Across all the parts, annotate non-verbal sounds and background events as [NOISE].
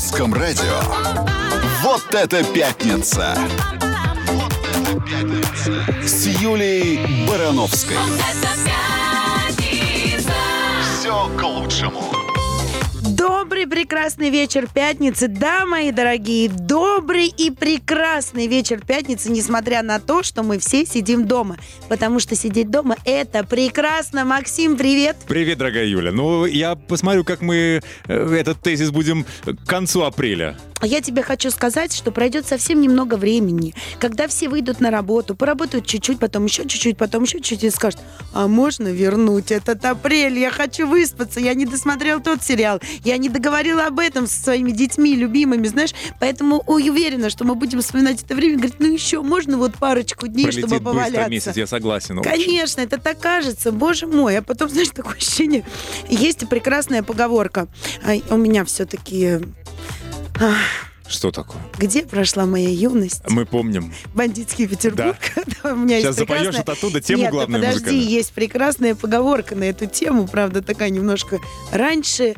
русском радио. Вот это пятница! Вот это пятница! С Юлей Барановской. Все к лучшему. Прекрасный вечер пятницы. Да, мои дорогие, добрый и прекрасный вечер пятницы, несмотря на то, что мы все сидим дома. Потому что сидеть дома – это прекрасно. Максим, привет. Привет, дорогая Юля. Ну, я посмотрю, как мы э, этот тезис будем к концу апреля. А я тебе хочу сказать, что пройдет совсем немного времени, когда все выйдут на работу, поработают чуть-чуть, потом еще чуть-чуть, потом еще чуть-чуть и скажут, а можно вернуть этот апрель? Я хочу выспаться, я не досмотрел тот сериал, я не договорила об этом со своими детьми, любимыми, знаешь, поэтому уверена, что мы будем вспоминать это время, говорит, ну еще можно вот парочку дней, Пролетит чтобы быстро поваляться. месяц, я согласен. очень. Конечно, это так кажется, боже мой. А потом, [LAUGHS] знаешь, такое ощущение. Есть прекрасная поговорка. А, у меня все-таки... Что такое? Где прошла моя юность? Мы помним. Бандитский Петербург. Да, [LAUGHS] у меня есть Сейчас запоешь прекрасная- вот оттуда тему Нет, главную подожди, музыкальную. есть прекрасная поговорка на эту тему, правда, такая немножко раньше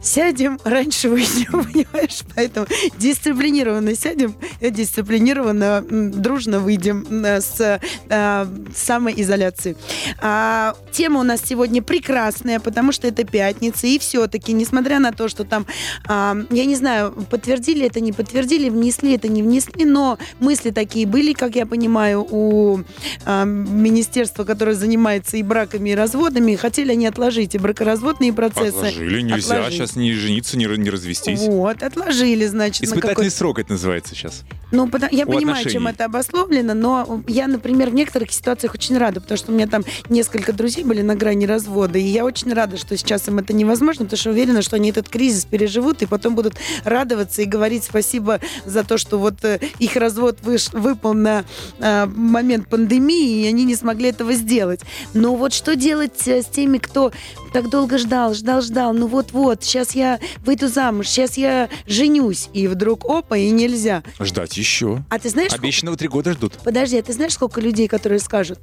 сядем, раньше выйдем, [LAUGHS] понимаешь? Поэтому дисциплинированно сядем, э, дисциплинированно, дружно выйдем э, с э, самоизоляции. А, тема у нас сегодня прекрасная, потому что это пятница, и все-таки, несмотря на то, что там, а, я не знаю, подтвердили это, не подтвердили, внесли это, не внесли, но мысли такие были, как я понимаю, у а, министерства, которое занимается и браками, и разводами, хотели они отложить и бракоразводные процессы. Отложили, нельзя Отложить. сейчас не жениться, не, не развестись. Вот, отложили, значит, на Испытательный срок это называется сейчас. ну, потому- я у понимаю, чем отношений. это обусловлено, но я, например, в некоторых ситуациях очень рада, потому что у меня там несколько друзей были на грани развода, и я очень рада, что сейчас им это невозможно, потому что уверена, что они этот кризис переживут и потом будут радоваться и говорить спасибо за то, что вот э, их развод выш- выпал на э, момент пандемии, и они не смогли этого сделать. Но вот что делать э, с теми, кто так долго ждал, ждал, ждал, ну вот-вот, сейчас я выйду замуж, сейчас я женюсь, и вдруг опа, и нельзя. Ждать еще. А ты знаешь, сколько- Обещанного три года ждут. подожди, а ты знаешь, сколько людей, которые скажут,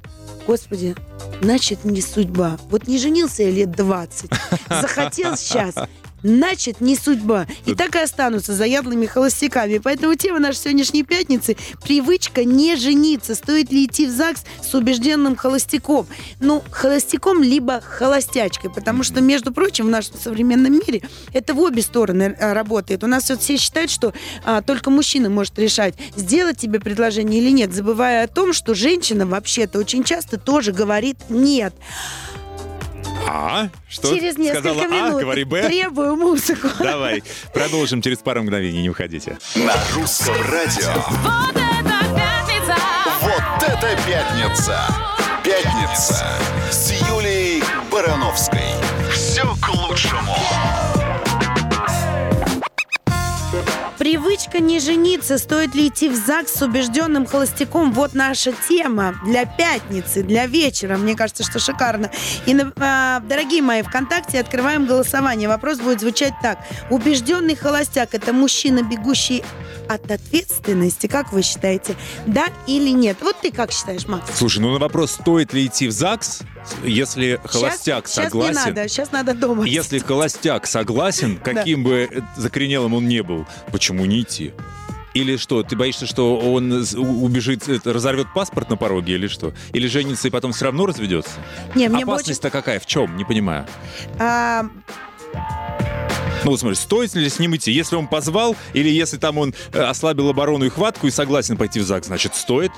господи, значит, не судьба. Вот не женился я лет 20, [LAUGHS] захотел сейчас, значит, не судьба. И так и останутся заядлыми холостяками. Поэтому тема нашей сегодняшней пятницы – привычка не жениться. Стоит ли идти в ЗАГС с убежденным холостяком? Ну, холостяком либо холостячкой. Потому что, между прочим, в нашем современном мире это в обе стороны а, работает. У нас вот все считают, что а, только мужчина может решать, сделать тебе предложение или нет, забывая о том, что женщина вообще-то очень часто тоже говорит «нет». А? Что? Через несколько Сказала минут А, говори Б. требую музыку. Давай, продолжим через пару мгновений, не уходите. На русском радио. Вот это пятница! Вот это пятница! Пятница с Юлей Барановской. Все к лучшему. Привычка не жениться. Стоит ли идти в ЗАГС с убежденным холостяком? Вот наша тема для пятницы, для вечера. Мне кажется, что шикарно. И, а, дорогие мои, ВКонтакте открываем голосование. Вопрос будет звучать так. Убежденный холостяк – это мужчина, бегущий от ответственности, как вы считаете, да или нет? Вот ты как считаешь, Макс? Слушай, ну на вопрос, стоит ли идти в ЗАГС, если холостяк сейчас, согласен... Сейчас не надо, сейчас надо дома. Если холостяк согласен, каким бы э, закоренелым он не был, почему не идти? Или что, ты боишься, что он убежит, это, разорвет паспорт на пороге или что? Или женится и потом все равно разведется? Не, мне бы очень... Опасность-то какая? В чем? Не понимаю. а, Ну вот смотри, стоит ли с ним идти? Если он позвал, или если там он э, ослабил оборону и хватку и согласен пойти в ЗАГС, значит, стоит?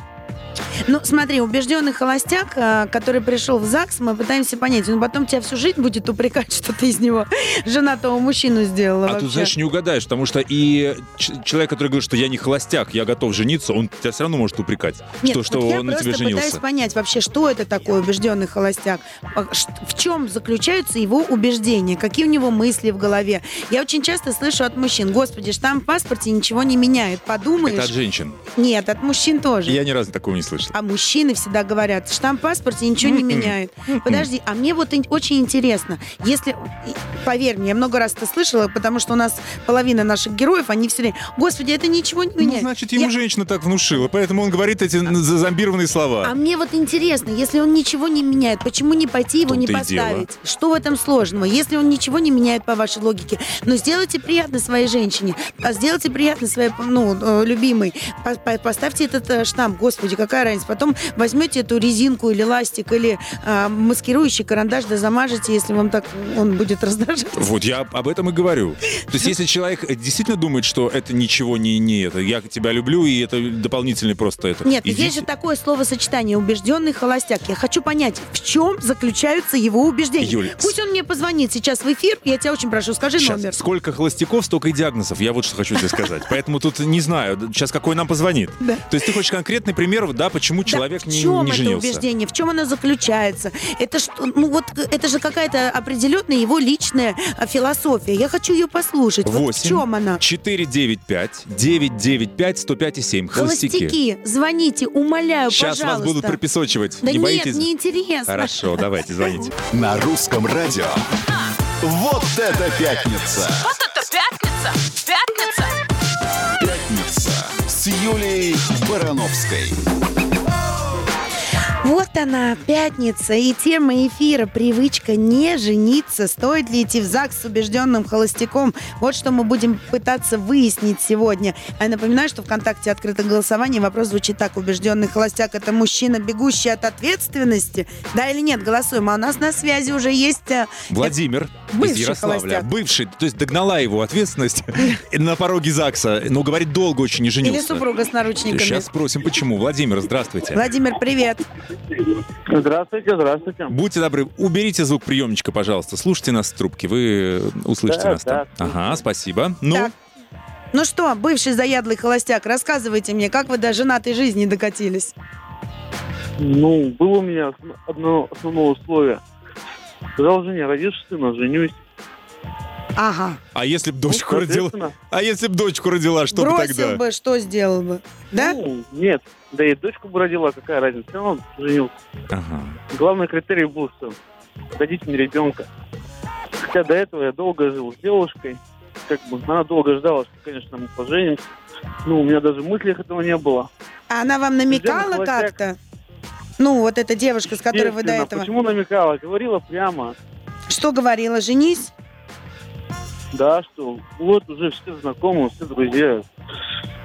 Ну, смотри, убежденный холостяк, а, который пришел в ЗАГС, мы пытаемся понять, он потом тебя всю жизнь будет упрекать, [LAUGHS] что ты из него женатого мужчину сделала А вообще. тут, знаешь, не угадаешь, потому что и человек, который говорит, что я не холостяк, я готов жениться, он тебя все равно может упрекать, Нет, что, что вот я он на тебе пытаюсь женился. понять вообще, что это такое убежденный холостяк, А, в чем заключаются его убеждения, какие у него мысли в голове. Я очень часто слышу от мужчин, господи, штамп в паспорте ничего не меняет, подумаешь. Это от женщин. Нет, от мужчин тоже. Я ни разу такого не слышал. А мужчины всегда говорят, штамп в паспорте ничего не [CLEARS THROAT] меняет. Подожди, а мне вот очень интересно, если, поверь мне, я много раз это слышала, потому что у нас половина наших героев, они все время, господи, это ничего не Ну, меняет. значит, ему Я- женщина так внушила, поэтому он говорит эти зомбированные слова. А мне вот интересно, если он ничего не меняет, почему не пойти его не поставить? Что в этом сложного? Если он ничего не меняет по вашей логике, но сделайте приятно своей женщине, а сделайте приятно своей, ну, э, любимой, По- по- поставьте этот э, штамп, господи, какая разница. Потом возьмете эту резинку или ластик, или а, маскирующий карандаш, да замажете, если вам так он будет раздражать. Вот я об этом и говорю. То есть, если человек действительно думает, что это ничего не, не это, я тебя люблю, и это дополнительный просто это. Нет, идите- есть же такое словосочетание «убежденный холостяк». Я хочу понять, в чем заключаются его убеждения. Юль, Пусть он мне позвонит сейчас в эфир, я тебя очень прошу, скажи Щас, номер. сколько холостяков, столько и диагнозов. Я вот что хочу тебе сказать. Поэтому тут не знаю, сейчас какой нам позвонит. Да. То есть ты хочешь конкретный пример, да, почему Да, человек в не, чем не это женился? убеждение? В чем оно заключается? Это что, ну вот это же какая-то определенная его личная а, философия. Я хочу ее послушать. Вот в 8 чем она? 495 995 105 и 7. Холостяки. Холостяки, звоните, умоляю, Сейчас пожалуйста. вас будут пропесочивать. Да не нет, боитесь? не интересно. Хорошо, давайте, звоните. На русском радио. Вот это пятница! Вот это Юлией Барановской. Вот она, пятница, и тема эфира «Привычка не жениться». Стоит ли идти в ЗАГС с убежденным холостяком? Вот что мы будем пытаться выяснить сегодня. А я напоминаю, что ВКонтакте открыто голосование. Вопрос звучит так. Убежденный холостяк – это мужчина, бегущий от ответственности? Да или нет? Голосуем. А у нас на связи уже есть... э, Владимир Бывший из Ярославля. холостяк. Бывший, то есть догнала его ответственность [LAUGHS] на пороге ЗАГСа. Но, говорит, долго очень не женился. Или супруга с наручниками. Сейчас спросим, почему. Владимир, здравствуйте. Владимир, привет. Здравствуйте, здравствуйте. Будьте добры, уберите звук приемничка, пожалуйста. Слушайте нас с трубки, вы э, услышите Да, нас там. да, Ага, спасибо. Ну, Так. Ну что, бывший заядлый холостяк, рассказывайте мне, как вы до женатой жизни докатились? Ну, было у меня одно основное условие. Сказал жене, родишь сына, женюсь. Ага. а если бы дочку Ну, родила? А если бы дочку родила, что бы Бросил тогда? бы, что сделал бы? Да? Ну, нет. Да и дочку бы родила, какая разница. Все равно женился. Ага. Главный критерий был, что дадите мне ребенка. Хотя до этого я долго жил с девушкой. Как бы она долго ждала, что, конечно, мы поженимся. Ну, у меня даже в мыслях этого не было. А она вам намекала как-то? Ну, вот эта девушка, с которой вы до этого. Почему намекала? Говорила прямо. Что говорила? Женись? Да, что вот уже все знакомы, все друзья.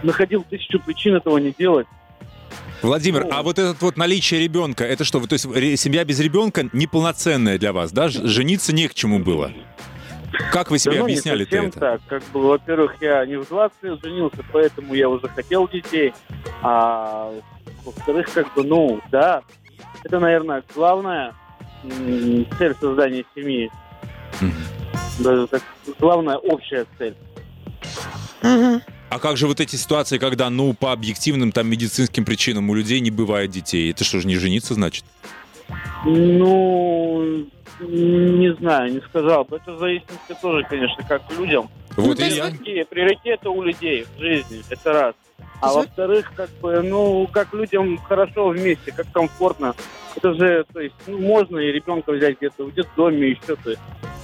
Находил тысячу причин этого не делать. Владимир, Ну. а вот это вот наличие ребенка, это что, то есть семья без ребенка неполноценная для вас, да? Жениться не к чему было. Как вы себе Да ну, объясняли совсем это? так. Как бы, во-первых, я не в 20 лет женился, поэтому я уже хотел детей. А во-вторых, как бы, ну, да, это, наверное, главная цель создания семьи. Даже так, главная общая цель. Мгм. А как же вот эти ситуации, когда, ну, по объективным там медицинским причинам у людей не бывает детей? Это что же, не жениться, значит? Ну, не знаю, не сказал бы. Это в зависимости тоже, конечно, как людям. Вот то и я... Какие приоритеты у людей в жизни, это раз. А есть вы- во-вторых, как бы, ну, как людям хорошо вместе, как комфортно. Это же, то есть, ну, можно и ребенка взять где-то в детдоме, еще есть.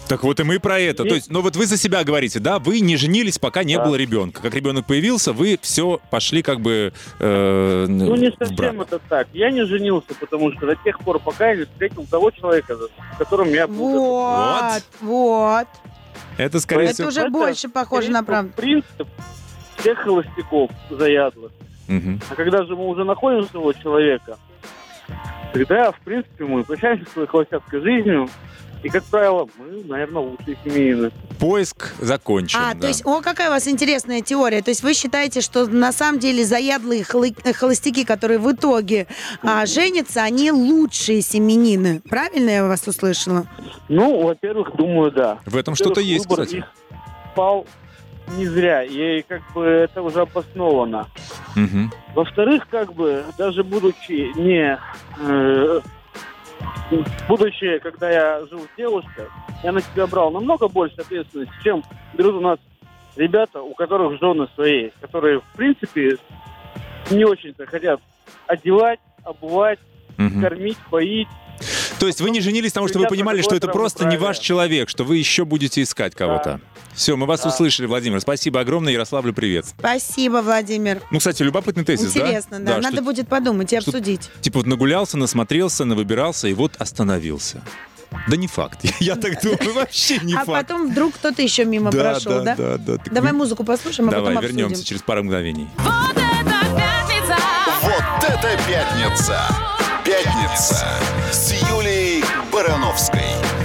Так вот и мы про это. То Есть- есть, ну вот вы за себя говорите, да, вы не женились, пока не Да. было ребенка. Как ребенок появился, вы все пошли как бы э, Ну, не в брак. совсем это так. Я не женился, потому что до тех пор, пока я не встретил того человека, с которым я был. готов. Вот, вот. Это скорее Это всего... уже Это, больше похоже на правду. Принцип всех холостяков заядлых. Мгм. А когда же мы уже находим своего человека, тогда, в принципе, мы прощаемся с своей холостяцкой жизнью. И, как правило, мы, наверное, лучшие семейные. Поиск закончен. А, да. то есть, о, какая у вас интересная теория. То есть вы считаете, что на самом деле заядлые холостяки, которые в итоге а, женятся, они лучшие семенины. Правильно я вас услышала? Ну, во-первых, думаю, да. В этом что-то есть, кстати. их пал не зря, и как бы это уже обосновано. Мгм. Во-вторых, как бы, даже будучи не... э, будучи, когда я жил с девушкой, я на себя брал намного больше ответственности, чем берут у нас ребята, у которых жены свои, которые, в принципе, не очень-то хотят одевать, обувать, Мгм. кормить, поить. То есть вы не женились, потому что вы понимали, что это просто не ваш человек, что вы еще будете искать кого-то. Все, мы вас Да. услышали, Владимир. Спасибо огромное. Ярославлю привет. Спасибо, Владимир. Ну, кстати, любопытный тезис, да? Интересно, да. Надо что, будет подумать и что- обсудить. Типа вот нагулялся, насмотрелся, навыбирался и вот остановился. Да не факт. [LAUGHS] Я так думаю, вообще не а факт. потом вдруг кто-то еще мимо да, прошел, да? да, да, Так Давай музыку послушаем, а Давай, потом обсудим. вернемся через пару мгновений. Вот это пятница! Вот это пятница! Пятница с Юлией Барановской.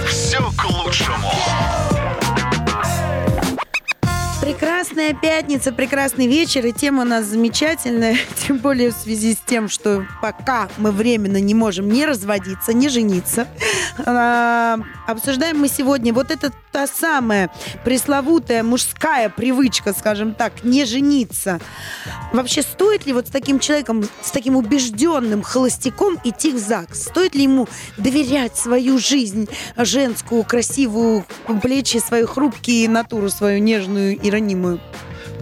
Все к лучшему. Прекрасная пятница, прекрасный вечер, и тема у нас замечательная, [LAUGHS] тем более в связи с тем, что пока мы временно не можем не разводиться, не жениться. А, обсуждаем мы сегодня вот это та самая пресловутая мужская привычка, скажем так, не жениться. Вообще, стоит ли вот с таким человеком, с таким убежденным холостяком идти в ЗАГС? Стоит ли ему доверять свою жизнь женскую, красивую, плечи свою хрупкие, натуру свою нежную и ранимую?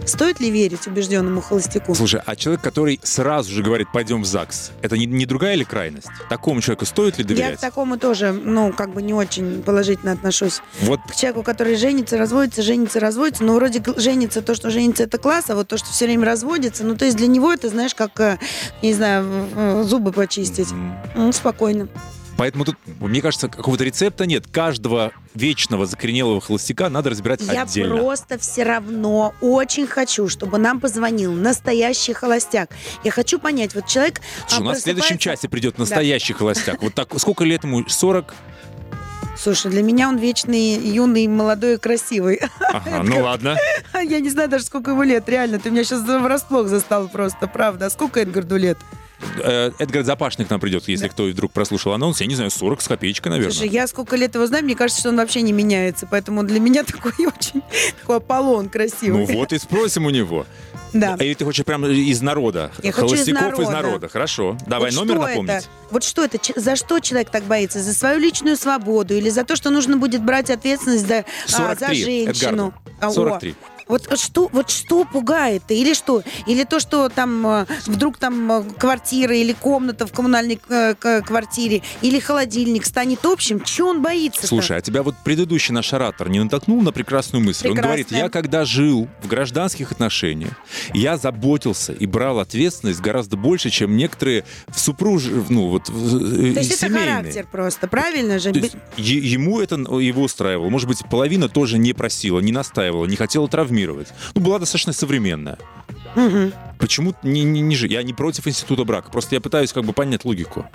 Стоит ли верить убежденному холостяку? Слушай, а человек, который сразу же говорит, пойдем в ЗАГС, это не, не другая ли крайность? Такому человеку стоит ли Я доверять? к такому тоже, ну, как бы не очень положительно отношусь. Вот К человеку, который женится, разводится, женится, разводится, но вроде женится, то, что женится, это класс, а вот то, что все время разводится, ну, то есть для него это, знаешь, как, э, не знаю, зубы почистить. м, Ну, спокойно. Поэтому тут, мне кажется, какого-то рецепта нет. Каждого вечного закоренелого холостяка надо разбирать Я отдельно. просто все равно очень хочу, чтобы нам позвонил настоящий холостяк. Я хочу понять, вот человек... Слушай, а, у нас в следующем часе придет настоящий холостяк. Вот так, сколько лет ему? 40? Слушай, для меня он вечный, юный, молодой и красивый. Ага, ну ладно. [LAUGHS] Я не знаю даже, сколько ему лет, реально. Ты меня сейчас врасплох застал просто, правда. А сколько Эдгарду лет? Эдгар Запашник нам придет, если кто вдруг прослушал анонс. Я не знаю, 40 с копеечкой, наверное. Слушай, я сколько лет его знаю, мне кажется, что он вообще не меняется. Поэтому для меня [LAUGHS] такой очень такой Аполлон Ну красивый. вот и спросим у него. Да. Или ты хочешь прямо из народа? Я хочу из Холостяков из народа. народа. Хорошо. Давай Вот номер напомнить. Это? Вот что это? За что человек так боится? За свою личную свободу или за то, что нужно будет брать ответственность за, а, за 43, женщину? А, о, 43. Вот что, вот что пугает Или что? Или то, что там э, вдруг там э, квартира или комната в коммунальной э, квартире, или холодильник станет общим? Чего он боится? Слушай, а тебя вот предыдущий наш оратор не натолкнул на прекрасную мысль? Он говорит, Прекрасная. я когда жил в гражданских отношениях, я заботился и брал ответственность гораздо больше, чем некоторые в супруж... ну вот То есть это семейные. характер просто, правильно же? То есть ему это его устраивало. Может быть, половина тоже не просила, не настаивала, не хотела травмировать. Ну, была достаточно современная. Мгм. Почему не, не, не жи- Я не против института брака, просто я пытаюсь как бы понять логику.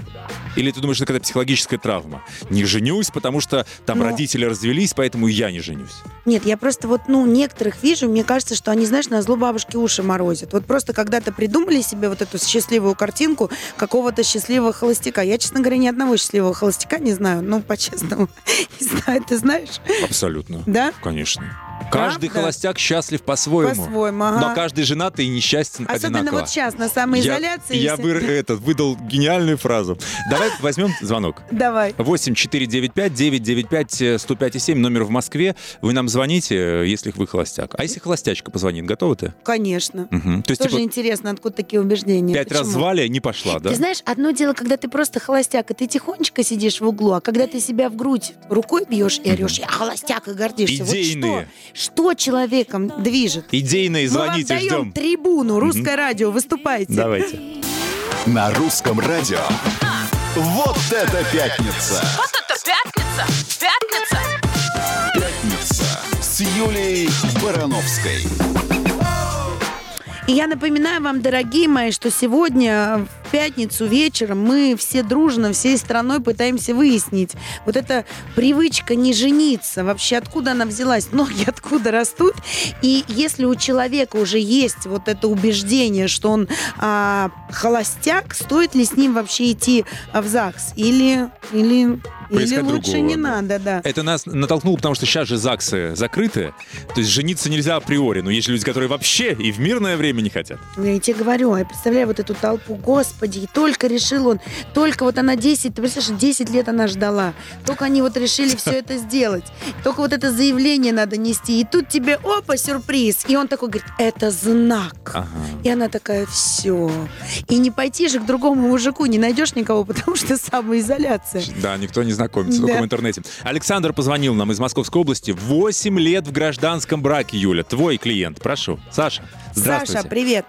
Или ты думаешь, это какая-то психологическая травма? Не женюсь, потому что там Ну. родители развелись, поэтому и я не женюсь. Нет, я просто вот, ну, некоторых вижу, мне кажется, что они, знаешь, на зло бабушки уши морозят. Вот просто когда-то придумали себе вот эту счастливую картинку какого-то счастливого холостяка. Я, честно говоря, ни одного счастливого холостяка не знаю. Ну, по-честному. [LAUGHS] Не знаю, ты знаешь? Абсолютно. Да? Конечно. Каждый Правда? холостяк счастлив по-своему. По-своему, ага. Но каждый женатый и несчастен Особенно одинаково. вот сейчас на самоизоляции. Я, я бы этот, выдал гениальную фразу. Давай возьмем звонок. Давай. 8 495 995 105 7 номер в Москве. Вы нам звоните, если вы холостяк. А если холостячка позвонит, готовы ты? Конечно. Мгм. То есть, Тоже типа, интересно, откуда такие убеждения. пять раз звали, не пошла, да? Ты знаешь, одно дело, когда ты просто холостяк, и ты тихонечко сидишь в углу, а когда ты себя в грудь рукой бьешь и орешь, я холостяк и гордишься. Идейные. Вот что, что человеком движет? Идейные, Мы вам звоните, даем ждем. трибуну, русское радио, выступайте. Давайте. На русском радио. Вот это пятница! Вот это пятница! Пятница! Пятница с Юлией Барановской. И я напоминаю вам, дорогие мои, что сегодня в пятницу вечером мы все дружно, всей страной пытаемся выяснить вот эта привычка не жениться, вообще откуда она взялась, [LAUGHS] ноги откуда растут. И если у человека уже есть вот это убеждение, что он а, холостяк, стоит ли с ним вообще идти в ЗАГС? Или, или Или поискать лучше другого. не надо, да. Это нас натолкнуло, потому что сейчас же ЗАГСы закрыты. То есть жениться нельзя априори. Но есть люди, которые вообще и в мирное время не хотят. Я тебе говорю, я представляю вот эту толпу, господи, и только решил он, только вот она 10, ты представляешь, 10 лет она ждала, только они вот решили все это сделать, только вот это заявление надо нести, и тут тебе, опа, сюрприз, и он такой говорит, это знак. Ага. И она такая, все. И не пойти же к другому мужику, не найдешь никого, [LAUGHS] потому что самоизоляция. Да, никто не знакомится, Да. только в интернете. Александр позвонил нам из Московской области. 8 лет в гражданском браке, Юля. Твой клиент. Прошу. Саша, здравствуйте. Саша, привет.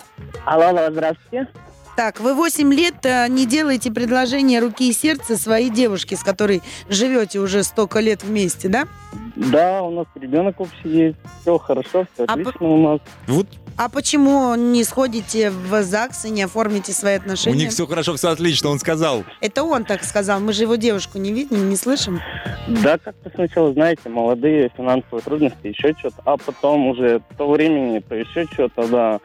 Алло, алло, здравствуйте. Так, вы 8 лет э, не делаете предложение руки и сердца своей девушке, с которой живете уже столько лет вместе, да? Да, у нас ребенок общий есть. Все хорошо, все А отлично у нас. Вот А почему не сходите в ЗАГС и не оформите свои у отношения? них все хорошо, все отлично, он сказал. Это он так сказал. Мы же его девушку не видим, не слышим. Да, как-то сначала, знаете, молодые, финансовые трудности, еще что-то. А потом уже то времени, то еще что-то, да.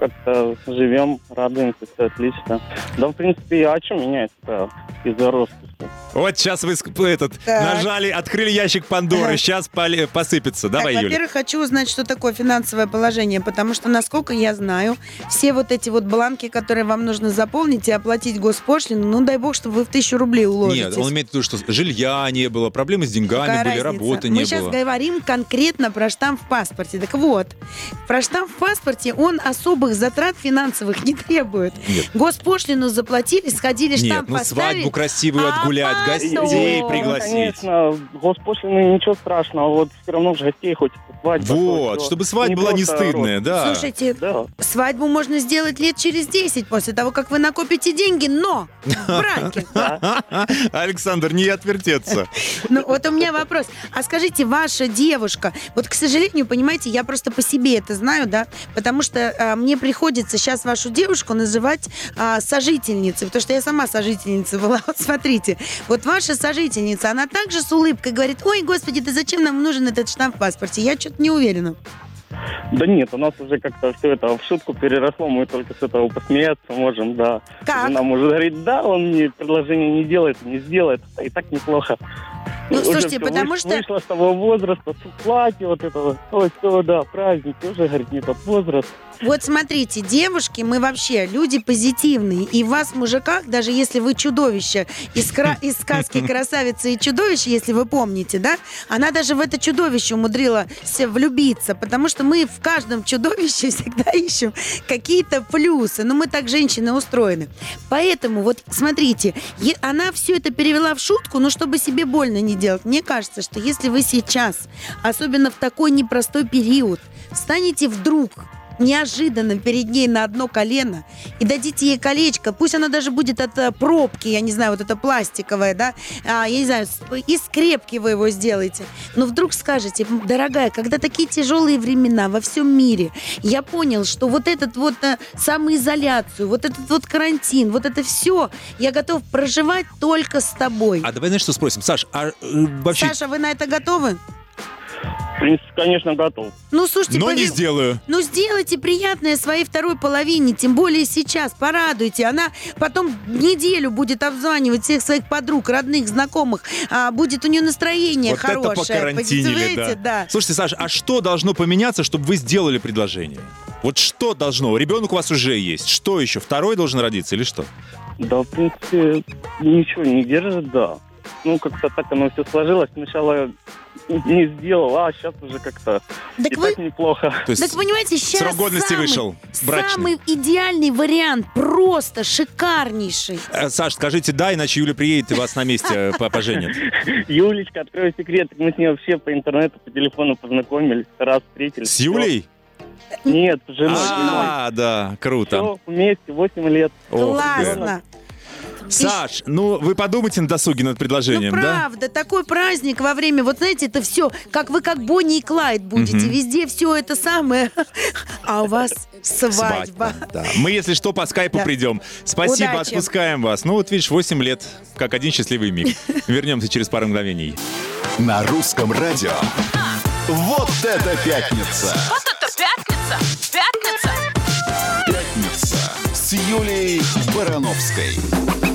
Как-то живем, радуемся, все отлично. Да, в принципе, а что меняется из-за роскоши? Вот сейчас вы этот Так. нажали, открыли ящик Пандоры, сейчас посыпется. Давай, так, Юля. во-первых, хочу узнать, что такое финансовое положение, потому что, насколько я знаю, все вот эти вот бланки, которые вам нужно заполнить и оплатить госпошлину, ну, дай бог, чтобы вы в тысячу рублей уложитесь. Нет, он имеет в виду, что жилья не было, проблемы с деньгами Какая были, разница? работы Мы не сейчас было. говорим конкретно про штамп в паспорте. Так вот, про штамп в паспорте он особых затрат финансовых [LAUGHS] не требует. Нет. Госпошлину заплатили, сходили, Нет, штамп ну поставили. свадьбу красивую а отгулять, потом- гостей Ну, пригласить. конечно, госпошлины ничего страшного, вот все равно же гостей хочется свадьба. Вот, чтобы свадьба была не стыдная, да. Слушайте, свадьбу можно сделать лет через 10 после того, как вы накопите деньги, но в браке. Александр, не отвертеться. Ну, вот у меня вопрос. А скажите, ваша девушка, вот, к сожалению, понимаете, я просто по себе это знаю, да, потому что а, мне приходится сейчас вашу девушку называть а, сожительницей, потому что я сама сожительница была. [LAUGHS] Вот смотрите, вот ваша сожительница, она также с улыбкой говорит, ой, господи, да зачем нам нужен этот штамп в паспорте? Я что-то не уверена. Да нет, у нас уже как-то все это в шутку переросло, мы только с этого посмеяться можем, да. Как? Жена может говорить, да, он мне предложение не делает, не сделает, и так неплохо. Ну, Уже слушайте, всё, потому выш- что- Вышла с того возраста, с платья вот этого, ой, все, да, праздники, уже, говорит, не тот возраст. Вот смотрите, девушки, мы вообще люди позитивные. И вас, мужиках, даже если вы чудовище из, кра- из сказки [LAUGHS] «Красавица и чудовище», если вы помните, да, она даже в это чудовище умудрилась влюбиться, потому что мы в каждом чудовище [LAUGHS] всегда ищем какие-то плюсы. Но мы так, женщины, устроены. Поэтому, вот смотрите, она все это перевела в шутку, но чтобы себе больно не делать. Мне кажется, что если вы сейчас, особенно в такой непростой период, станете вдруг неожиданно перед ней на одно колено и дадите ей колечко, пусть оно даже будет от э, пробки, я не знаю, вот это пластиковое, да, а, я не знаю, из скрепки вы его сделаете, но вдруг скажете, «М, дорогая, когда такие тяжелые времена во всем мире, я понял, что вот этот вот э, самоизоляцию, вот этот вот карантин, вот это все, я готов проживать только с тобой. А давай, знаешь, что спросим? Саш, а э, вообще... Саша, вы на это готовы? В принципе, конечно, готов. Ну, слушайте, Но не пови- сделаю. Ну, сделайте приятное своей второй половине, тем более сейчас, порадуйте. Она потом неделю будет обзванивать всех своих подруг, родных, знакомых, а будет у нее настроение Вот хорошее. это покарантинили, Понимаете? да. Слушайте, Саш, а что должно поменяться, чтобы вы сделали предложение? Вот что должно? Ребенок у вас уже есть. Что еще? Второй должен родиться или что? Да, в принципе, ничего не держит, да. Ну, как-то так оно все сложилось. Сначала не сделал, а сейчас уже как-то Так и вы, так неплохо. [LAUGHS] То есть так понимаете, сейчас срок годности самый, вышел, брачный. самый идеальный вариант, просто шикарнейший. Э, Саш, скажите да, иначе Юля приедет и вас на месте э, по- поженит. [LAUGHS] Юлечка, открою секрет, мы с ней вообще по интернету, по телефону познакомились, раз встретились. С Юлей? Нет, с женой. А, да, круто. Все, вместе, 8 лет. Классно. Саш, ну вы подумайте на досуге над предложением, ну, да? правда, такой праздник во время, вот знаете, это все, как вы как Бонни и Клайд будете, Мгм. везде все это самое, а у вас свадьба. Да. Мы, если что, по скайпу Да. придем. Спасибо, Удачи. отпускаем вас. Ну вот видишь, 8 лет, как один счастливый миг. Вернемся через пару мгновений. На русском радио. Вот это пятница! Вот это пятница! Пятница! Пятница с Юлией Барановской.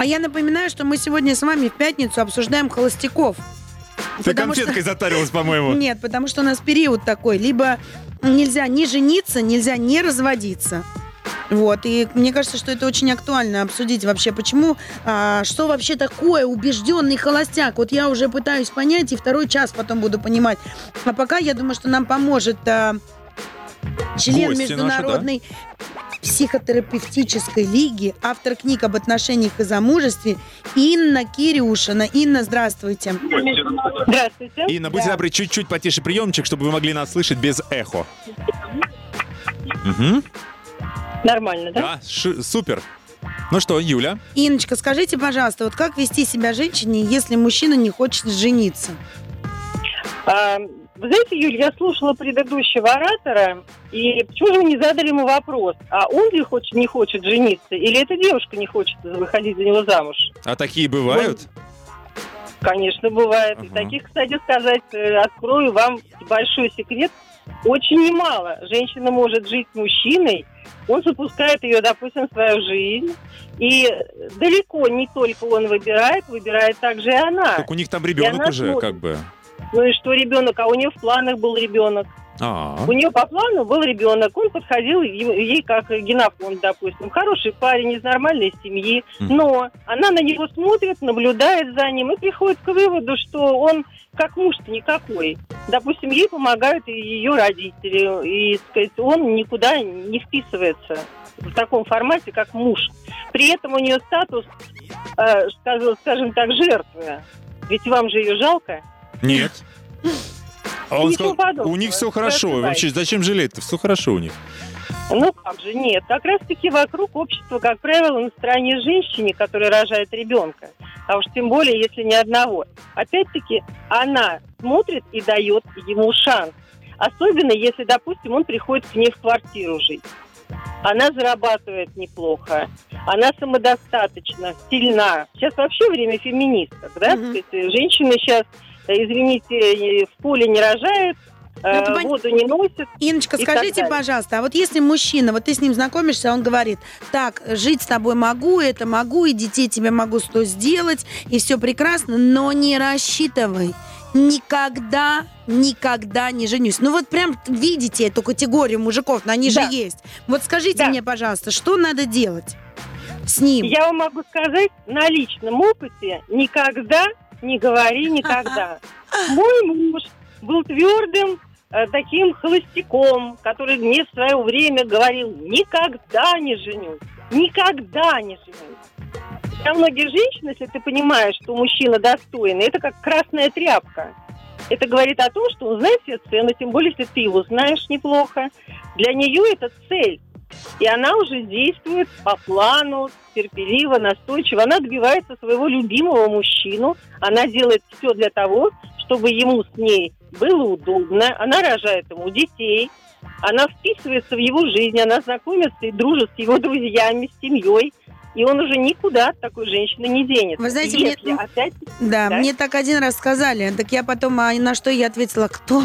А я напоминаю, что мы сегодня с вами в пятницу обсуждаем холостяков. Ты Потому что- конфеткой затарилась, по-моему. Нет, потому что у нас период такой. Либо нельзя не жениться, нельзя не разводиться. Вот, и мне кажется, что это очень актуально обсудить вообще, почему, а, что вообще такое убежденный холостяк. Вот я уже пытаюсь понять, и второй час потом буду понимать. А пока я думаю, что нам поможет а, член Гости наши, да? международной психотерапевтической лиги, автор книг об отношениях и замужестве Инна Кирюшина. Инна, здравствуйте. Здравствуйте. Инна, будьте Да. добры, чуть-чуть потише приемчик, чтобы вы могли нас слышать без эхо. Мгм. Нормально, да? Да, ши- супер. Ну что, Юля? Инночка, скажите, пожалуйста, вот как вести себя женщине, если мужчина не хочет жениться? Вы знаете, Юль, я слушала предыдущего оратора, и почему же вы не задали ему вопрос, а он ли хочет, не хочет жениться, или эта девушка не хочет выходить за него замуж? А такие бывают? Конечно, бывает. И Ага. таких, кстати сказать, э, открою вам большой секрет, очень немало. Женщина может жить с мужчиной, он запускает ее, допустим, в свою жизнь, и далеко не только он выбирает, выбирает также и она. Так у них там ребенок уже, смотрит. как бы. Ну и что ребенок? А у нее в планах был ребенок. А, У нее по плану был ребенок. Он подходил ей как генофонд, допустим. Хороший парень из нормальной семьи. Мгм. Но она на него смотрит, наблюдает за ним и приходит к выводу, что он как муж-то никакой. Допустим, ей помогают и ее родители. И, сказать, он никуда не вписывается в таком формате, как муж. При этом у нее статус, э, скажем так, жертвы. Ведь вам же ее жалко. Нет. А он сказал, подобного. у них все хорошо. Вообще, зачем жалеть-то? Все хорошо у них. Ну как же, нет. Как раз-таки вокруг общества, как правило, на стороне женщины, которая рожает ребенка. А уж тем более, если не одного. Опять-таки, она смотрит и дает ему шанс. Особенно, если, допустим, он приходит к ней в квартиру жить. Она зарабатывает неплохо. Она самодостаточна, сильна. Сейчас вообще время феминисток, да? Мгм. То есть женщины сейчас, э, извините, в поле не рожают, э, это пон- воду не носят. Инночка, И так скажите, пожалуйста, а вот если мужчина, вот ты с ним знакомишься, он говорит, так, жить с тобой могу, это могу, и детей тебе могу что сделать, и все прекрасно, но не рассчитывай. Никогда, никогда не женюсь. Ну вот прям видите эту категорию мужиков, но они Да. же есть. Вот скажите Да. мне, пожалуйста, что надо делать с ним? Я вам могу сказать на личном опыте, никогда не говори никогда. Мой муж был твердым э, таким холостяком, который мне в свое время говорил, никогда не женюсь, никогда не женюсь. Для многих женщин, если ты понимаешь, что мужчина достойный, это как красная тряпка. Это говорит о том, что он знает все цены, тем более, если ты его знаешь неплохо. Для нее это цель. И она уже действует по плану, терпеливо, настойчиво. Она добивается своего любимого мужчину. Она делает все для того, чтобы ему с ней было удобно. Она рожает ему детей. Она вписывается в его жизнь. Она знакомится и дружит с его друзьями, с семьей. И он уже никуда от такой женщины не денется. Вы знаете, мне- опять Да, Да? мне так один раз сказали. Так я потом, а на что я ответила, кто...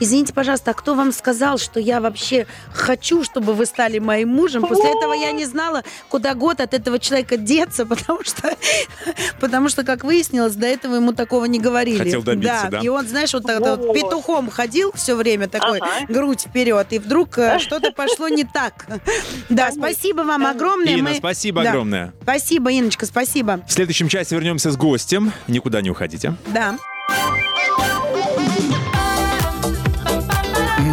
Извините, пожалуйста, а кто вам сказал, что я вообще хочу, чтобы вы стали моим мужем? После этого я не знала, куда год от этого человека деться, потому что, [LAUGHS] потому что, как выяснилось, до этого ему такого не говорили. Хотел добиться, да. И он, знаешь, вот так вот Вот. петухом ходил все время такой, Ага. грудь вперед, и вдруг э, что-то пошло не так. [LAUGHS] Да, спасибо вам огромное. Инна, спасибо Да. Огромное. Спасибо, Инночка, спасибо. В следующем часе вернемся с гостем. Никуда не уходите. Да.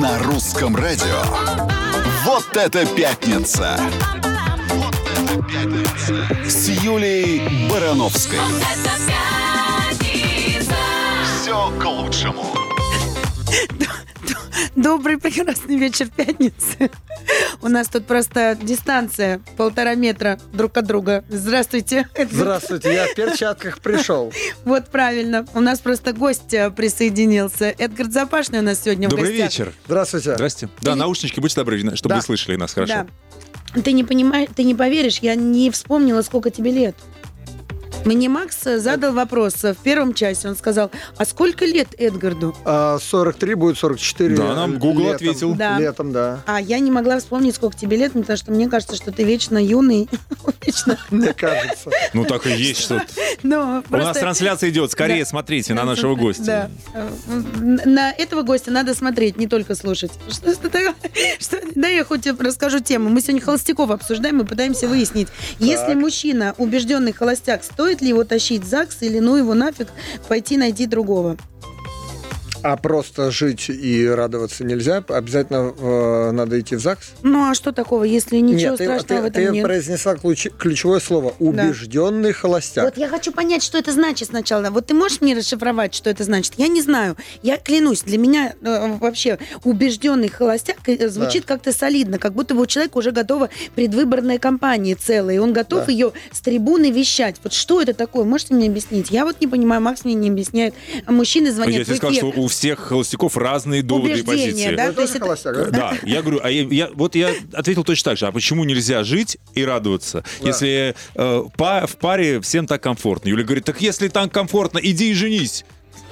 На русском радио. Вот это пятница. Вот это пятница. С Юлией Барановской. Все к лучшему. [LAUGHS] [LAUGHS] Добрый, прекрасный вечер пятницы. У нас тут просто дистанция полтора метра друг от друга. Здравствуйте. Здравствуйте, я в [LAUGHS] перчатках пришел. Вот правильно. У нас просто гость э, присоединился. Эдгард Запашный у нас сегодня в Добрый гостях. вечер. Здравствуйте. Здрасте. Да, Или- наушнички, будьте добры, чтобы Да. вы слышали нас хорошо. Да. Ты не понимаешь, ты не поверишь, я не вспомнила, сколько тебе лет. Мне Макс э, задал вопрос э, в первом часе. Он сказал, а сколько лет Эдгарду? А, 43 будет 44. Да, нам Google летом. ответил. Да. Летом, да. А я не могла вспомнить, сколько тебе лет, потому что мне кажется, что ты вечно юный. [LAUGHS] Вечно. Мне кажется. Ну так и есть что-то. [LAUGHS] Но У нас трансляция идет. Скорее Да. смотрите на нашего гостя. Да. Э, На этого гостя надо смотреть, не только слушать. [LAUGHS] Что такое? Что- Да, я хоть расскажу тему. Мы сегодня холостяков обсуждаем и пытаемся выяснить, если мужчина убежденный холостяк, стоит ли его тащить в ЗАГС или ну его нафиг пойти найти другого? А просто жить и радоваться нельзя? Обязательно э, надо идти в ЗАГС? Ну а что такого, если ничего нет, ты- страшного в ты, этом ты нет? произнесла ключ- ключевое слово «убежденный холостяк». Вот я хочу понять, что это значит сначала. Вот ты можешь мне расшифровать, что это значит? Я не знаю. Я клянусь, для меня э, вообще убежденный холостяк э, звучит как-то солидно, как будто бы у человека уже готова предвыборная кампания целая, и он готов Да. ее с трибуны вещать. Вот что это такое? Можете мне объяснить? Я вот не понимаю, Макс мне не объясняет. Мужчины звонят Я в тебе сказал, что у всех холостяков разные доводы и позиции. да? То есть тоже это- холостяк, да? Да, я говорю, а я, я- вот я ответил точно так же. А почему нельзя жить и радоваться, Да. если э, па- в паре всем так комфортно? Юля говорит, так если там комфортно, иди и женись.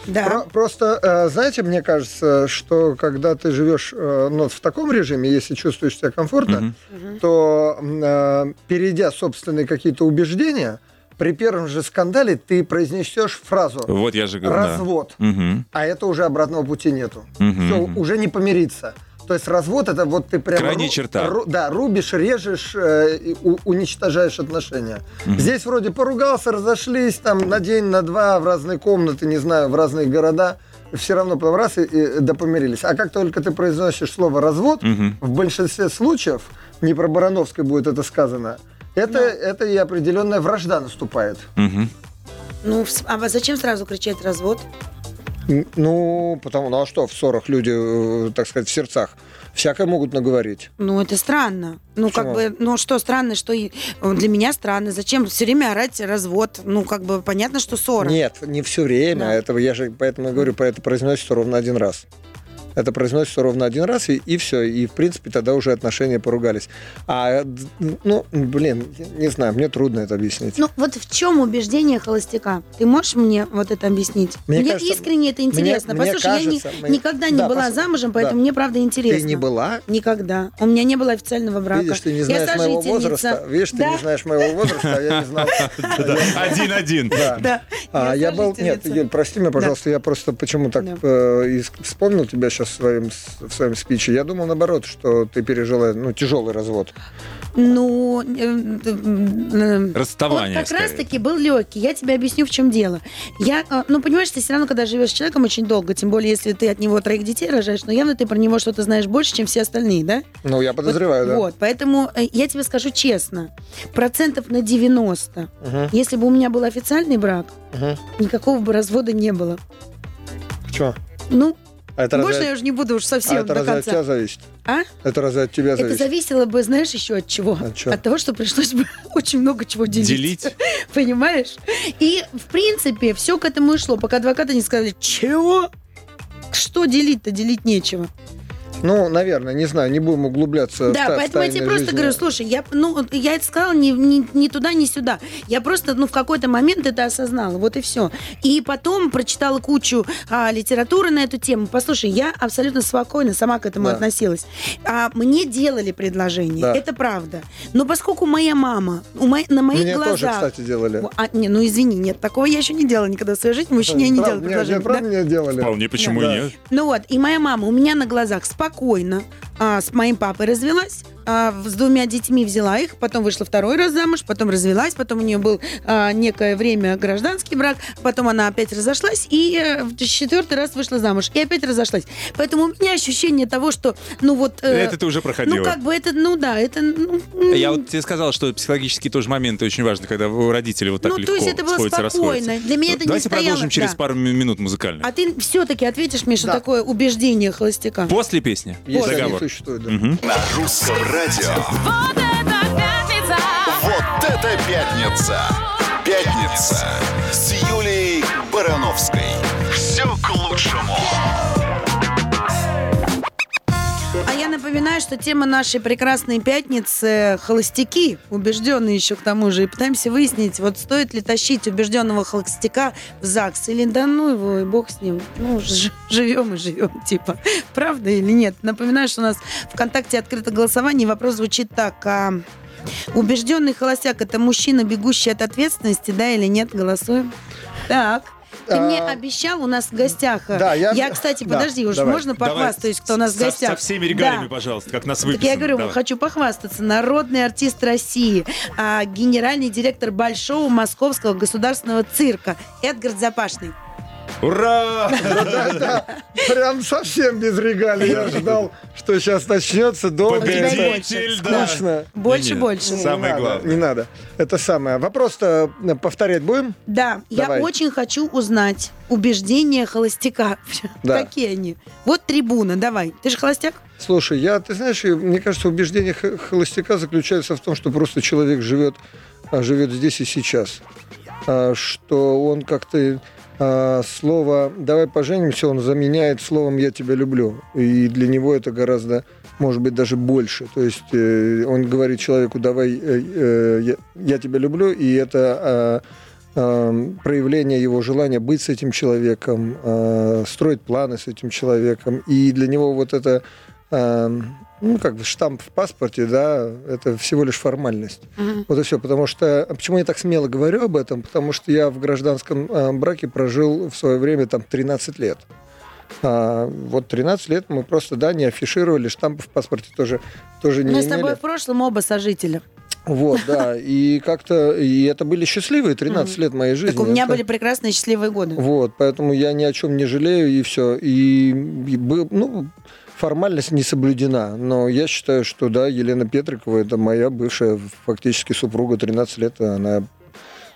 Да. Про- просто, э, знаете, мне кажется, что когда ты живешь э, ну, в таком режиме, если чувствуешь себя комфортно, то, м, э, перейдя собственные какие-то убеждения, при первом же скандале ты произнесешь фразу Вот я же говорю. да. «развод», Мгм. а это уже обратного пути нету. Мгм. Все, уже не помириться. То есть развод это вот ты прям Крайняя черта. да, рубишь, режешь, э, и у- уничтожаешь отношения. Здесь вроде поругался, разошлись там на день, на два в разные комнаты, не знаю, в разные города. Все равно потом раз и, и да помирились. А как только ты произносишь слово развод, Мгм. в большинстве случаев, не про Барановской будет это сказано, это, это и определенная вражда наступает. Мгм. Ну, а зачем сразу кричать развод? Ну, потому, ну а что, в ссорах люди, э, так сказать, в сердцах всякое могут наговорить. Ну, это странно. Ну, как Почему? бы, ну, что странно, что и- для меня странно. Зачем все время орать развод? Ну, как бы, понятно, что ссора. Нет, не все время. Да. Это я же поэтому и говорю, про это произносится ровно один раз. Это произносится ровно один раз, и, и все. И, в принципе, тогда уже отношения поругались. А, ну, блин, не знаю, мне трудно это объяснить. Ну, вот в чем убеждение холостяка? Ты можешь мне вот это объяснить? Мне Мне, кажется, искренне это интересно. мне Послушай, я кажется, ни- мне- никогда не Да, была послушай, замужем, поэтому да. мне правда интересно. Ты не была? Никогда. У меня не было официального брака. Видишь, ты не Я знаешь моего возраста. Видишь, ты Да. не знаешь моего возраста, а я не знал. [LAUGHS] Один-один. Да. Да. А, я был... Нет. Юль, прости меня, пожалуйста, я просто почему так э, вспомнил тебя сейчас в своем, с- в своем спиче. Я думал, наоборот, что ты пережила ну, тяжелый развод. Ну, э, э, Расставание, Он как скорее. раз-таки был легкий. Я тебе объясню, в чем дело. Я, э, ну, понимаешь, ты все равно, когда живешь с человеком очень долго, тем более, если ты от него троих детей рожаешь, но явно ты про него что-то знаешь больше, чем все остальные, да? Ну, я подозреваю, вот, да. Вот, поэтому я тебе скажу честно, процентов на 90, Мгм, если бы у меня был официальный брак, мгм. никакого бы развода не было. Почему? Ну, А это больше разве, я уже не буду уж совсем а это до разве от конца. тебя зависит? А? Это разве от тебя Это зависит? зависело бы, знаешь, еще от чего? От чего? того, что пришлось бы [LAUGHS] очень много чего делить. Делить? [LAUGHS] Понимаешь? И, в принципе, все к этому и шло, пока адвокаты не сказали, чего? Что делить-то? Делить нечего. Ну, наверное, не знаю, не будем углубляться в да, в поэтому я тебе просто жизни. говорю, слушай, я, ну, я это сказала ни, ни, ни туда, ни сюда. Я просто, ну, в какой-то момент это осознала, вот и все. И потом прочитала кучу а, литературы на эту тему. Послушай, я абсолютно спокойно сама к этому Да. относилась. А, мне делали предложение, Да. это правда. Но поскольку моя мама у мо- на моих Мне тоже, глазах... кстати, делали. А, не, ну извини, нет, такого я еще не делала никогда в своей жизни. Мужчине я не делала мне- предложение. мне правда да? мне делали? Вполне, почему Да. и нет? Ну вот, и моя мама у меня на глазах спокойно а, с моим папой развелась, а, с двумя детьми взяла их, потом вышла второй раз замуж, потом развелась, потом у нее был а, некое время гражданский брак, потом она опять разошлась и в четвертый раз вышла замуж и опять разошлась. Поэтому у меня ощущение того, что, ну вот... э, Это ты уже проходила. Ну как бы это, ну да, это... ну, м, Я вот тебе сказал, что психологические тоже моменты очень важны, когда у родителей вот так Ну, то легко есть это было спокойно. расходятся. Для меня это не Давайте стояло, продолжим через да. пару ми- минут музыкальных. А ты все-таки ответишь мне, что Да. такое убеждение холостяка? После песни. Если они Договор. существуют, да. Мгм. На русском радио. Вот это пятница! Вот это пятница! Пятница с Юлией Барановской. Все к лучшему. А я напоминаю, что тема нашей прекрасной пятницы – холостяки, убежденные еще к тому же. И пытаемся выяснить, вот стоит ли тащить убежденного холостяка в ЗАГС. Или да ну его, и бог с ним. Ну, живем и живем, типа. Правда или нет? Напоминаю, что у нас ВКонтакте открыто голосование. и Вопрос звучит так. а убежденный холостяк – это мужчина, бегущий от ответственности, да или нет? Голосуем. Так. Ты мне А, обещал у нас в гостях. э, Да, я- кстати, да, подожди, уж давай. можно Давай похвастаюсь, кто у нас в со- гостях. Со всеми регалиями, Да. пожалуйста, как нас Так выписано. я говорю, Давай. хочу похвастаться. Народный артист России, а, генеральный директор Большого Московского государственного цирка Эдгард Запашный. Ура! Прям совсем без регалий. Я ждал, что сейчас начнется долго. Победитель. Скучно. Больше, больше. Самое главное. Не надо. Это самое. Вопрос-то э, повторять будем? Да, я очень хочу узнать убеждения холостяка. Какие они? Вот трибуна, давай. Ты же холостяк? Слушай, я, ты знаешь, и мне кажется, убеждение холостяка заключается в том, что просто человек живет, а, живет здесь и сейчас. А, Что он как-то слово «давай поженимся» он заменяет словом «я тебя люблю». И для него это гораздо, может быть, даже больше. То есть э, он говорит человеку «давай, э, э, я, тебя люблю», и это а, а, проявление его желания быть с этим человеком, а, строить планы с этим человеком. И для него вот это а, ну, как бы штамп в паспорте, да, это всего лишь формальность. Вот и все. Потому что... а Почему я так смело говорю об этом? Потому что я в гражданском а, браке прожил в свое время там 13 лет. А, вот 13 лет мы просто, да, не афишировали, штампы в паспорте тоже, тоже не Мы с тобой в прошлом оба сожителя. Вот, да. [LAUGHS] И как-то... И это были счастливые 13 лет моей жизни. Так у меня Это- были прекрасные счастливые годы. Вот, поэтому я ни о чем не жалею, и все. И, и был, ну, формальность не соблюдена. Но я считаю, что да, Елена Петрикова это моя бывшая фактически супруга 13 лет. Она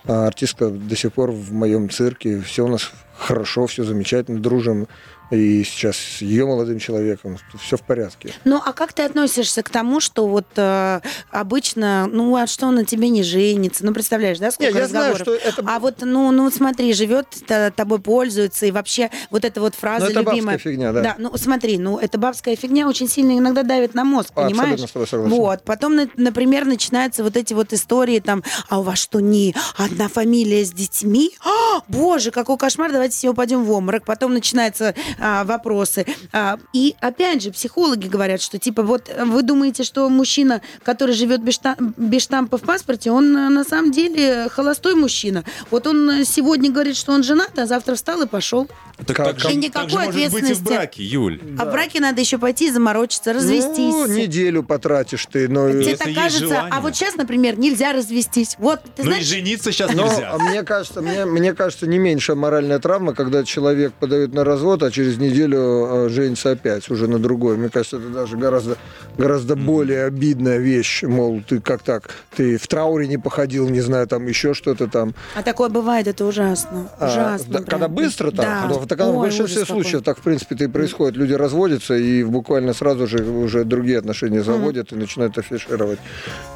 а, артистка до сих пор в моем цирке. Все у нас хорошо, все замечательно, дружим. И сейчас с ее молодым человеком все в порядке. Ну, а как ты относишься к тому, что вот э, обычно, ну, а что он на тебе не женится? Ну, представляешь, да, сколько Не, я знаю, разговоров? что это... А вот, ну, ну, смотри, живет, т- тобой пользуется, и вообще вот эта вот фраза Ну, это бабская любимая. фигня, да. ну смотри, ну, эта бабская фигня очень сильно иногда давит на мозг, А, понимаешь? абсолютно с тобой согласен. Вот, потом, на- например, начинаются вот эти вот истории там, а у вас что, не одна фамилия с детьми? А, боже, какой кошмар, давайте все упадем в обморок. Потом начинаются а, вопросы. А, и опять же, психологи говорят, что типа вот э, вы думаете, что мужчина, который живет без, шта- без штампа в паспорте, он э, на самом деле холостой мужчина. Вот он э, сегодня говорит, что он женат, а завтра встал и пошел. Так, так И так никакой же может быть и в браке, Юль. А в браке надо еще пойти заморочиться, развестись. Ну, неделю потратишь ты, но... Тебе так кажется, а вот сейчас, например, нельзя развестись. Вот, ты Ну и знаешь, жениться сейчас Но нельзя. а мне кажется, мне, мне кажется, не меньшая моральная травма, когда человек подает на развод, а через неделю э, женится опять уже на другой. Мне кажется, это даже гораздо, гораздо более обидная вещь. Мол, ты как так? Ты в трауре не походил, не знаю, там еще что-то там. а такое бывает, это ужасно. А, Ужасно. да, прям. когда быстро так, Да. ну, так оно в Ой, большинстве случаев так, в принципе, это и происходит. Люди разводятся и буквально сразу же уже другие отношения заводят и начинают афишировать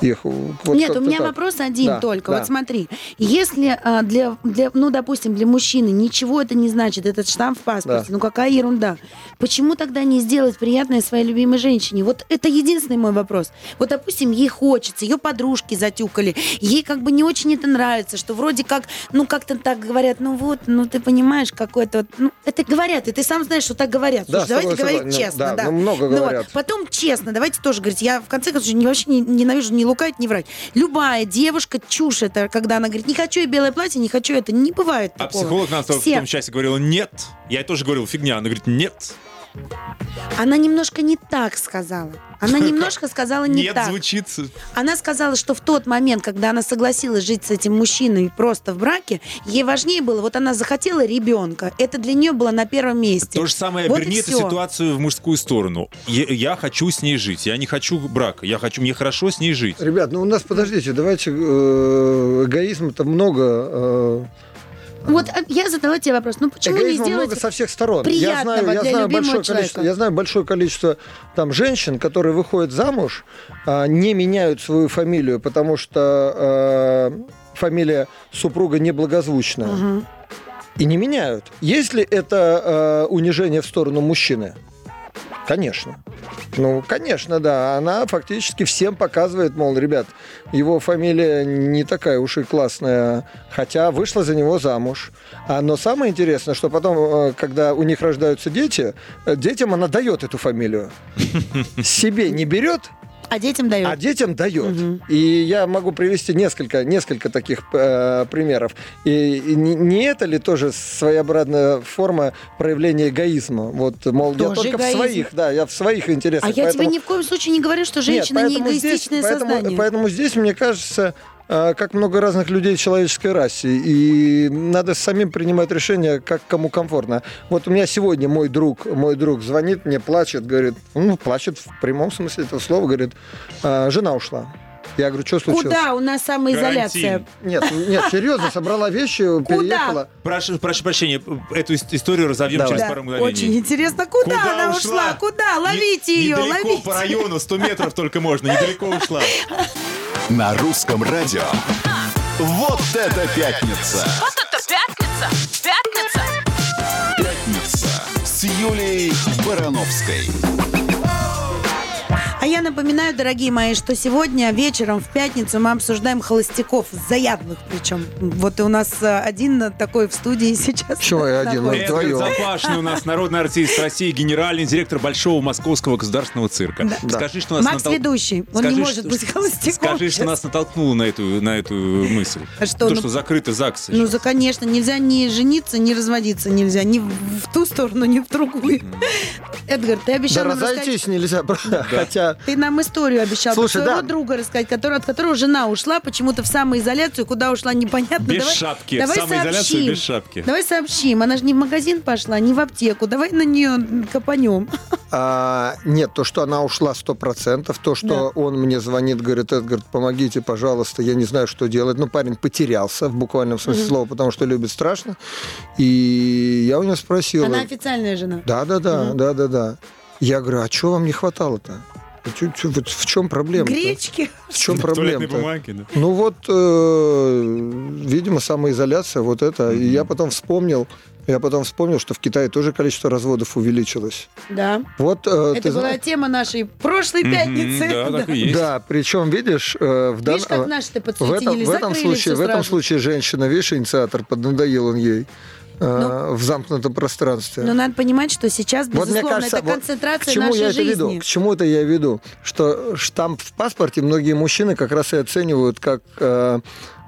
их. Вот Нет, у меня так. вопрос один Да, только. да. Вот смотри, если а, для, для, ну, допустим, для мужчины ничего это не значит, этот штамп в паспорте, Да. ну какая ерунда. Почему тогда не сделать приятное своей любимой женщине? Вот это единственный мой вопрос. Вот, допустим, ей хочется, ее подружки затюкали, ей как бы не очень это нравится, что вроде как, ну как-то так говорят, ну вот, ну ты понимаешь, какой-то, вот, ну это говорят, и ты сам знаешь, что так говорят. Да, Слушай, давайте согласен, говорить согласен. честно, Да, да. ну, много Ну вот, говорят. Потом честно, давайте тоже говорить. Я в конце концов не, вообще не, ненавижу не лукавить, не врать. Любая девушка чушь это, когда она говорит, не хочу я белое платье, не хочу это. Не бывает А такого. психолог нам в Все. том часе говорила нет. Я тоже говорил фигня. Она говорит нет. Она немножко не так сказала. Она [LAUGHS] немножко сказала не нет так. звучит. Она сказала, что в тот момент, когда она согласилась жить с этим мужчиной просто в браке, ей важнее было, вот она захотела ребенка. Это для нее было на первом месте. То же самое, Вот верни эту ситуацию в мужскую сторону. Я, я хочу с ней жить. Я не хочу брака. Я хочу, мне хорошо с ней жить. Ребят, ну у нас, подождите, давайте, э, эгоизма-то много. э, Вот а, я задала тебе вопрос, ну почему не Эгоизма сделать... много со всех сторон. Я знаю, я знаю большое человека? количество, я знаю большое количество там женщин, которые выходят замуж, а, не меняют свою фамилию, потому что э, фамилия супруга неблагозвучная. Мгм. И не меняют. Есть ли это э, унижение в сторону мужчины? Конечно. Ну, конечно, да. Она фактически всем показывает, мол, ребят, его фамилия не такая уж и классная, хотя вышла за него замуж. А, но самое интересное, что потом, э, когда у них рождаются дети, э, детям она дает эту фамилию. [LAUGHS] Себе не берет, А детям дает. а детям дает. И я могу привести несколько, несколько таких э, примеров. И, и не, не это ли тоже своеобразная форма проявления эгоизма? Вот, мол, я Тоже только эгоизм. в своих, да, я в своих интересах. А я поэтому- тебе ни в коем случае не говорю, что Нет, женщина не поэтому здесь- поэтому. Поэтому здесь, мне кажется, как много разных людей в человеческой расе. И надо самим принимать решение, как кому комфортно. Вот у меня сегодня мой друг, мой друг звонит мне, плачет, говорит, ну, плачет в прямом смысле этого слова, говорит, «А, жена ушла. Я говорю, что случилось? Куда у нас самоизоляция? Карантин. Нет, нет, серьезно, собрала вещи, переехала. Прошу, прошу прощения, эту ис- историю разовьем Давай. через Да, пару мгновений. очень интересно. Куда, Куда она ушла? ушла? Куда? Ловите Не- ее, недалеко ловите. по району, 100 метров только можно, недалеко ушла. [LAUGHS] На русском радио. Вот это пятница! Вот это пятница! Пятница! Пятница с Юлией Барановской. Я напоминаю, дорогие мои, что сегодня вечером в пятницу мы обсуждаем холостяков, заядлых причем. Вот и у нас э, один такой в студии [LAUGHS] сейчас. Почему я один? Мы вдвоем. Запашный у нас народный артист России, генеральный директор Большого Московского государственного цирка. Да. Скажи, что нас Макс натол- ведущий, он не Скажи, может что- быть холостяком. Скажи, что нас натолкнуло на эту, на эту мысль. А что, То, ну- что закрыты ЗАГСы. Ну, за, конечно, нельзя ни жениться, ни разводиться нельзя. Ни в, в ту сторону, ни в другую. Эдгар, ты Да обещал рассказать... разойтись нельзя, [LAUGHS] хотя... Ты нам историю обещал Слушай, своего да. друга рассказать, который, от которого жена ушла почему-то в самоизоляцию, куда ушла непонятно. Без давай, шапки. Давай сообщим. без шапки. Давай сообщим. Она же не в магазин пошла, не в аптеку. Давай на нее копанем. А, нет, то, что она ушла 100%, то, что он мне звонит, говорит, Эдгар, помогите, пожалуйста, я не знаю, что делать. Ну, парень потерялся в буквальном смысле слова, потому что любит страшно. И я у него спросил... Она официальная жена. Да, да, да, да, да, да. Я говорю, а что вам не хватало-то? В чем проблема? Гречки. В чем проблема? бумаги, да. Ну вот, э, видимо, самоизоляция, вот это. И я потом вспомнил, я потом вспомнил, что в Китае тоже количество разводов увеличилось. Да. Вот, э, Это была зна- тема нашей прошлой пятницы. Да, так и [LAUGHS] есть. Да, причем, видишь, э, в, дан- Видишь, как наши-то в этом, в этом случае, в этом случае женщина, видишь, инициатор, поднадоел он ей э, в замкнутом пространстве. Но надо понимать, что сейчас, Вот безусловно, мне кажется, это вот концентрация к чему нашей я это жизни. веду? К чему это я веду? Что штамп в паспорте многие мужчины как раз и оценивают как э,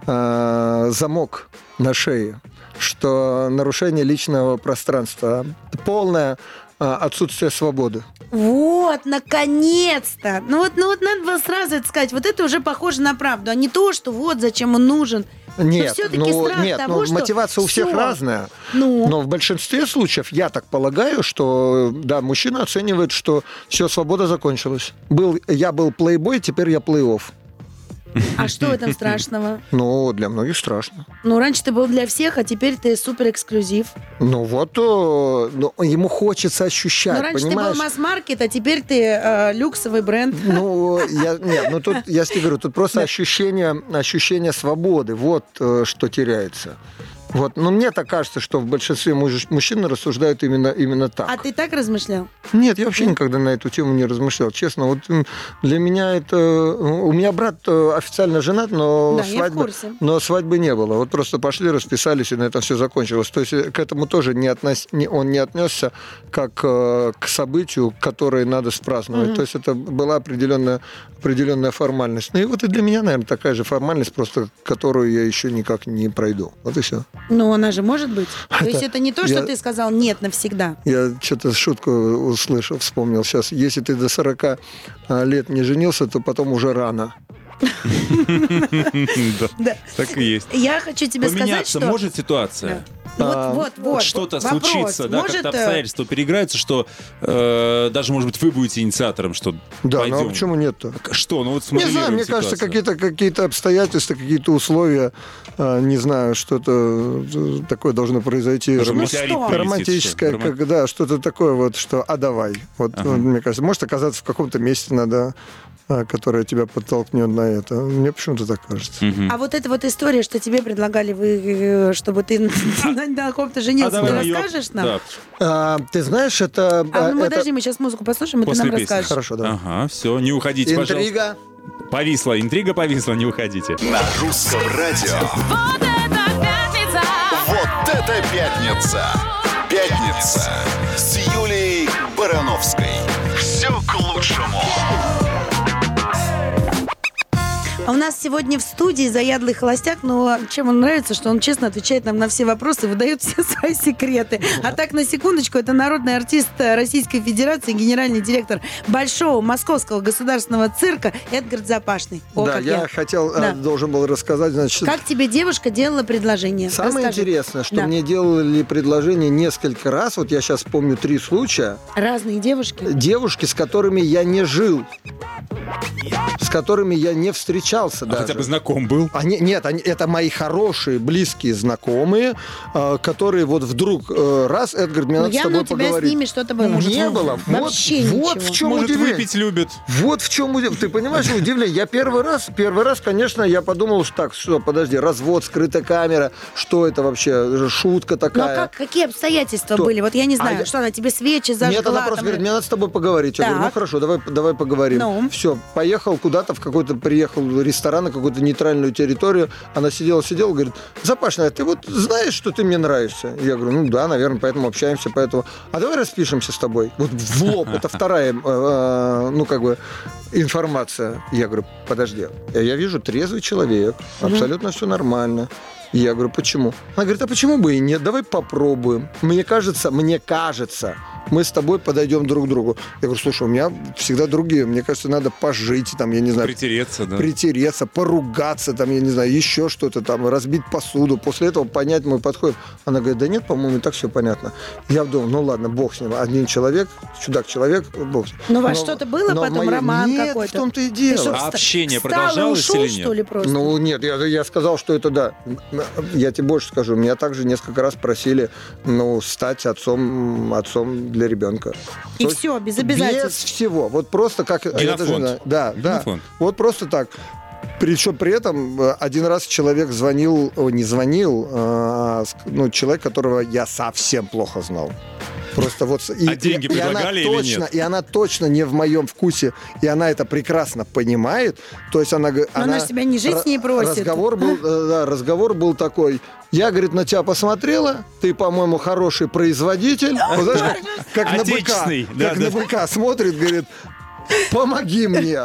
э, замок на шее, что нарушение личного пространства, полное э, отсутствие свободы. Вот, наконец-то! Ну вот, ну вот надо было сразу это сказать. Вот это уже похоже на правду, а не то, что вот зачем он нужен. Нет, всё-таки ну, страх нет, того, ну, что мотивация у всех всё. разная. Ну, Но в большинстве случаев, я так полагаю, что да, мужчина оценивает, что все, свобода закончилась. Был, я был плейбой, теперь я плей-офф. [LAUGHS] а что в этом страшного? Ну, для многих страшно. Ну, раньше ты был для всех, а теперь ты супер эксклюзив. Ну вот, э, ну, ему хочется ощущать, Ну, раньше понимаешь? ты был масс-маркет, а теперь ты э, люксовый бренд. Ну, я, нет, ну тут, я тебе говорю, тут просто ощущение, ощущение свободы, вот э, что теряется. Вот, но мне так кажется, что в большинстве муж- мужчин рассуждают именно, именно так. А ты так размышлял? Нет, я вообще никогда на эту тему не размышлял. Честно, вот для меня это... У меня брат э, официально женат, но, Да, свадьбы, но свадьбы не было. Вот просто пошли, расписались, и на этом все закончилось. То есть э, к этому тоже не относ... он не отнесся как э, к событию, которое надо спраздновать. То есть это была определенная, определенная формальность. Ну и вот и для меня, наверное, такая же формальность, просто которую я еще никак не пройду. Вот и все. Ну, она же может быть. То есть Это- это не то, что я- ты сказал нет навсегда. Я что-то шутку услышал, вспомнил сейчас. Если ты до 40 а, лет не женился, то потом уже рано. Да. Так и есть. Я хочу тебе сказать, что... может ситуация? Ну, А, вот, вот, вот. Что-то случится, да, Может, как-то э, обстоятельства переиграются, что э, даже, может быть, вы будете инициатором, что Да, пойдем. ну а почему нет-то? Что? Ну вот Не знаю, мне кажется, какие-то какие обстоятельства, какие-то условия, а, не знаю, что-то э, такое должно произойти. Романтическое, когда что-то такое вот, что «а давай». Вот, вот, мне кажется, может оказаться в каком-то месте надо которая тебя подтолкнет на это. Мне почему-то так кажется. Мгм. А вот эта вот история, что тебе предлагали, вы, э, чтобы ты на, [LAUGHS] ком-то женился, А ты мы расскажешь нам? Да. А, ты знаешь, это... А, ну, это- подожди, мы сейчас музыку послушаем, и ты нам расскажешь. Хорошо, давай. Ага, все, не уходите, пожалуйста. Интрига. Повисла, интрига повисла, не уходите. На русском радио. Вот это пятница! Вот это пятница! Пятница с Юлией Барановской. А у нас сегодня в студии заядлый холостяк, но чем он нравится, что он честно отвечает нам на все вопросы, выдает все [LAUGHS] свои секреты. А так, на секундочку, это народный артист Российской Федерации, генеральный директор Большого Московского государственного цирка Эдгард Запашный. О, да, я, я. хотел, а, Да. должен был рассказать, значит, Как тебе девушка делала предложение? Самое Расскажи. интересное, что Да. мне делали предложение несколько раз, вот я сейчас помню три случая, Разные девушки. девушки, с которыми я не жил, с которыми я не встречался А даже. хотя бы знаком был. Они, нет, они, это мои хорошие, близкие знакомые, э, которые вот вдруг э, раз, Эдгар, мне Ну, надо с явно тобой у тебя поговорить. с ними что-то было. не было. Вообще вот, вот ничего. в чем Может, удивление. выпить любит. Вот в чем удивление. Ты понимаешь, удивление. Я первый раз, первый раз, конечно, я подумал, что так, что, подожди, развод, скрытая камера, что это вообще, шутка Ну, а такая. как, какие обстоятельства Что? были? Вот я не А знаю, я- что она тебе свечи зажгла? Нет, она просто там, говорит, мне надо с тобой поговорить. Я говорю, ну Так. хорошо, давай, давай поговорим. Ну? Все, поехал куда-то в какой-то, приехал в ресторан на какую-то нейтральную территорию. Она сидела, сидела, говорит, Запашная, ты вот знаешь, что ты мне нравишься? Я говорю, ну да, наверное, поэтому общаемся, поэтому. А давай распишемся с тобой. Вот в лоб, это вторая, э, э, ну как бы, информация. Я говорю, подожди, я вижу трезвый человек, абсолютно все нормально. Я говорю, почему? Она говорит, а почему бы и нет? Давай попробуем. Мне кажется, мне кажется, мы с тобой подойдем друг к другу. Я говорю, слушай, у меня всегда другие. Мне кажется, надо пожить, там, я не знаю, Притереться, да. притереться, поругаться, там, я не знаю, еще что-то там, разбить посуду. После этого понять мой подход. Она говорит, да нет, по-моему, и так все понятно. Я думал, ну ладно, бог с ним. Один человек, чудак-человек, бог с ним. Ну, у вас что-то было но потом, моя- роман нет, какой-то? в том-то и Ты дело. что, А общение встал и продолжалось ушел, или что нет? ли, просто? Ну нет, я, я сказал, что это да. Я тебе больше скажу. Меня также несколько раз просили, ну, стать отцом, отцом для ребенка. И То все, без Без обязательств. всего. Вот просто как... Генофонд. Да, да. Генофонд. Вот просто так. Причем при этом э, один раз человек звонил, о, не звонил, а, ну, человек, которого я совсем плохо знал. Просто вот... И, А деньги и- и она предлагали или точно, нет? И она точно не в моем вкусе, и она это прекрасно понимает. То есть она... г- Но она ж тебя ни жить с ней ра- просит. Разговор был, э, да, разговор был такой. Я, говорит, на тебя посмотрела, ты, по-моему, хороший производитель. Вот знаешь, как, как на быка. Да, Как да. на быка смотрит, говорит, помоги мне.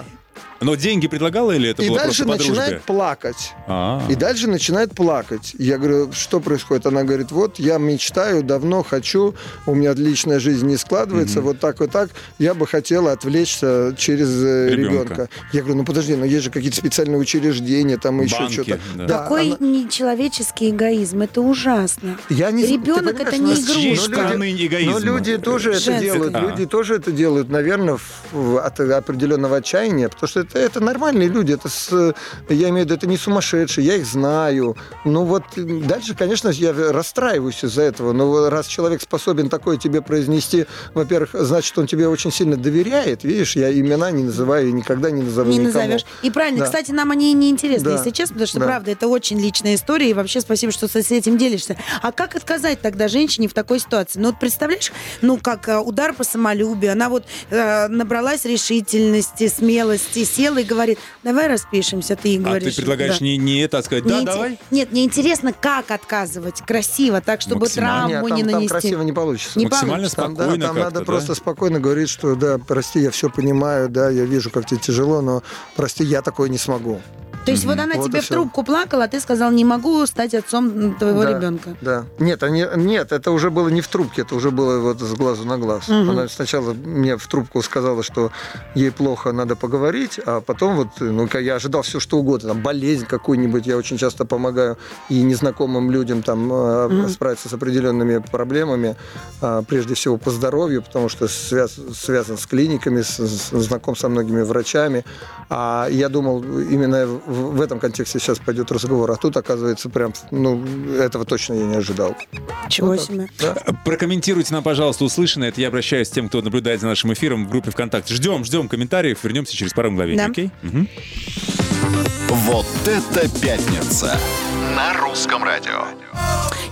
Но деньги предлагала или это И было дальше просто по дружбе? начинает плакать. А. И дальше начинает плакать. Я говорю, что происходит? Она говорит, вот я мечтаю, давно хочу, у меня личная жизнь не складывается, вот так вот так. Я бы хотела отвлечься через э, Ребенка. ребенка. Я говорю, ну подожди, но есть же какие-то специальные учреждения, там еще Банки, что-то. да. Какой она- нечеловеческий эгоизм, это ужасно. Я не Ребенок это не но- игрушка. стороны эгоизма. Но люди тоже это Женского. делают. А. Люди тоже это делают, наверное, в- от определенного отчаяния, потому что это, это нормальные люди. Это с- я имею в виду, это не сумасшедшие, я их знаю. Ну вот дальше, конечно, я расстраиваюсь из-за этого. Но раз человек способен такое тебе произнести, во-первых, значит, он тебе очень сильно доверяет. Видишь, я имена не называю и никогда не назову Не никому. назовешь. И правильно, Да. кстати, нам они не интересны, Да. если честно, потому что, Да. правда, это очень личная история, и вообще спасибо, что с этим делишься. А как отказать тогда женщине в такой ситуации? Ну, вот представляешь, ну, как э, удар по самолюбию, она вот э, набралась решительности, смелости, села и говорит, давай распишемся, ты ей А говоришь. ты предлагаешь да. не, не это, а сказать, да, инте- давай? Нет, мне интересно, как отказывать красиво, так, чтобы травму Нет, не там, там нанести. красиво не получится. Не Максимально получится. Там, да, спокойно там как-то, надо да? просто спокойно говорить, что да, прости, я все понимаю, да, я вижу, как тебе тяжело, но прости, я такое не смогу. То есть вот она Вот тебе в трубку плакала, а ты сказал, не могу стать отцом твоего Да, ребенка. Да. Нет, они, нет, это уже было не в трубке, это уже было вот с глазу на глаз. Мгм. Она сначала мне в трубку сказала, что ей плохо, надо поговорить, а потом вот, ну, я ожидал все что угодно, там, болезнь какую-нибудь, я очень часто помогаю и незнакомым людям там Мгм. справиться с определенными проблемами, а, прежде всего по здоровью, потому что связ- связан с клиниками, с- с- знаком со многими врачами. А я думал, именно в в этом контексте сейчас пойдет разговор. А тут, оказывается, прям, ну, этого точно я не ожидал. Чего Вот так. себе. Да. Прокомментируйте нам, пожалуйста, услышанное. Это я обращаюсь к тем, кто наблюдает за нашим эфиром в группе ВКонтакте. Ждем, ждем комментариев. Вернемся через пару мгновений, Да. окей? Мгм. Вот это пятница. На русском радио.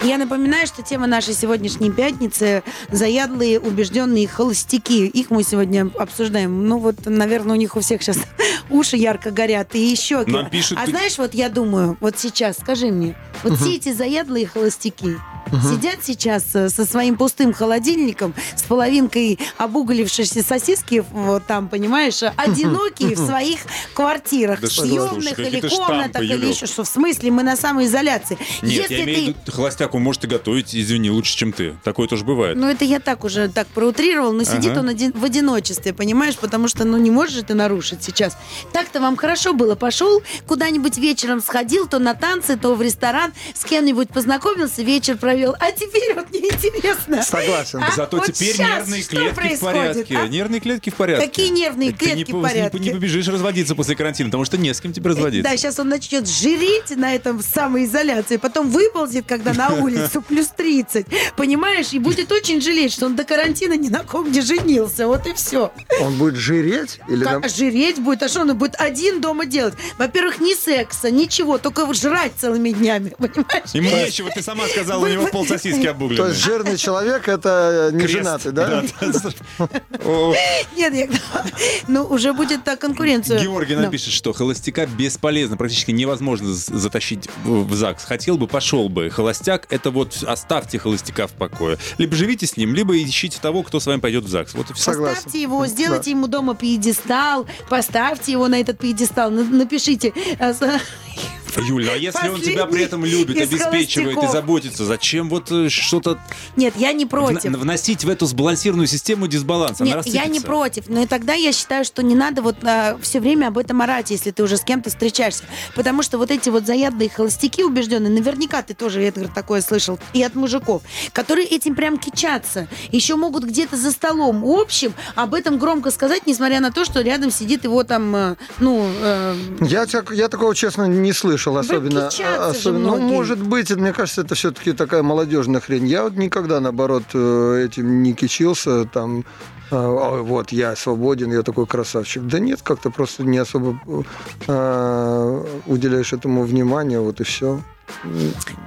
Я напоминаю, что тема нашей сегодняшней пятницы – заядлые, убежденные холостяки. Их мы сегодня обсуждаем. Ну вот, наверное, у них у всех сейчас [LAUGHS] уши ярко горят и щеки. Нам пишут, а ты- знаешь, вот я думаю, вот сейчас, скажи мне, вот все эти заядлые холостяки, Сидят сейчас э, со своим пустым холодильником, с половинкой обуглившейся сосиски, вот там, понимаешь, э, одинокие в своих квартирах, Да ты, съемных или комнатах, штампы, или еще что. В смысле, мы на самоизоляции. Нет, Если я ты... имею в виду, холостяк, он может и готовить, извини, лучше, чем ты. Такое тоже бывает. Ну, это я так уже так проутрировал, но сидит Ага. он один, в одиночестве, понимаешь? Потому что, ну, не можешь же ты нарушить сейчас. Так-то вам хорошо было. Пошел куда-нибудь вечером сходил, то на танцы, то в ресторан, с кем-нибудь познакомился, вечер провел. А теперь вот неинтересно. Согласен. А Зато вот теперь нервные клетки в порядке. а? Нервные клетки в порядке. Какие нервные Так ты не клетки по- в порядке? Не, не побежишь разводиться после карантина, потому что не с кем тебе разводиться. Да, сейчас он начнет жиреть на этом самоизоляции, потом выползет, когда на улицу плюс 30, понимаешь, и будет очень жалеть, что он до карантина ни на ком не женился, вот и все. Он будет жиреть? Или Как нам- жиреть будет, а что он будет один дома делать? Во-первых, ни секса, ничего, только жрать целыми днями, понимаешь? Ему нечего, ты сама сказала, у него пол сосиски То обугленные. есть жирный человек это не Крест. женатый, да? Нет, я... ну уже будет так конкуренция. Георгий Да. напишет, что холостяка бесполезно, практически невозможно з- затащить в в ЗАГС. Хотел бы, пошел бы. Холостяк, это вот оставьте холостяка в покое. Либо живите с ним, либо ищите того, кто с вами пойдет в ЗАГС. Вот и все. Согласен. Поставьте его, сделайте ему дома пьедестал, поставьте его на этот пьедестал, на- напишите. э, с- Юля, а если он тебя при этом любит, из обеспечивает и холостяков. заботится, зачем вот э, что-то Нет, я не против. вносить в эту сбалансированную систему дисбаланс? Нет, я не против, но и тогда я считаю, что не надо вот все время об этом орать, если ты уже с кем-то встречаешься. Потому что вот эти вот заядлые холостяки убежденные, наверняка ты тоже Эдгар, такое слышал, и от мужиков, которые этим прям кичатся. Еще могут где-то за столом общим об этом громко сказать, несмотря на то, что рядом сидит его там, э, ну... э, Я, так- я такого, честно, не слышал, особенно. а, особенно ну, может быть, мне кажется, это все-таки такая молодежная хрень. Я вот никогда, наоборот, э, этим не кичился, там, «Ой, вот, я свободен, я такой красавчик. Да нет, как-то просто не особо а, уделяешь этому внимания, вот и все.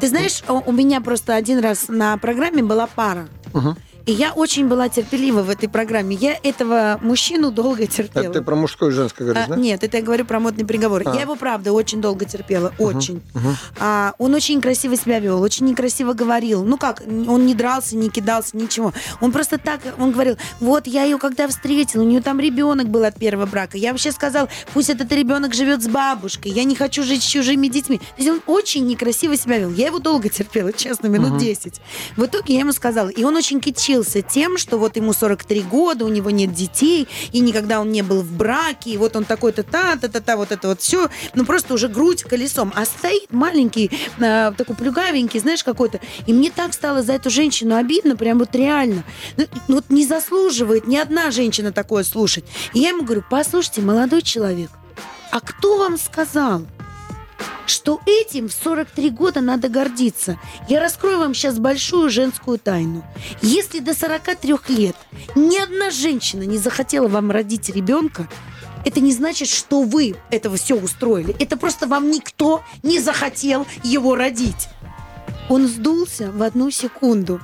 Ты знаешь, у меня просто один раз на программе была пара. Мгм. И я очень была терпелива в этой программе. Я этого мужчину долго терпела. Это ты про мужское и женское говоришь, А, да? Нет, это я говорю про модный приговор. А. Я его, правда, очень долго терпела. Очень. А, он очень красиво себя вел, очень некрасиво говорил. Ну как, он не дрался, не кидался, ничего. Он просто так, он говорил, вот я ее когда встретил, у нее там ребенок был от первого брака. Я вообще сказал, пусть этот ребенок живет с бабушкой, я не хочу жить с чужими детьми. То есть он очень некрасиво себя вел. Я его долго терпела, честно, минут 10. В итоге я ему сказала, и он очень кичился тем, что вот ему 43 года, у него нет детей, и никогда он не был в браке, и вот он такой-то та-та-та-та, вот это вот все, ну просто уже грудь колесом. А стоит маленький, э, такой плюгавенький, знаешь, какой-то. И мне так стало за эту женщину обидно, прям вот реально. Ну, ну, вот не заслуживает ни одна женщина такое слушать. И я ему говорю, послушайте, молодой человек, а кто вам сказал, что этим в 43 года надо гордиться. Я раскрою вам сейчас большую женскую тайну. Если до 43 лет ни одна женщина не захотела вам родить ребенка, это не значит, что вы этого все устроили. Это просто вам никто не захотел его родить. Он сдулся в одну секунду.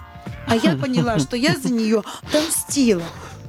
А я [LAUGHS] поняла, что я за нее отомстила.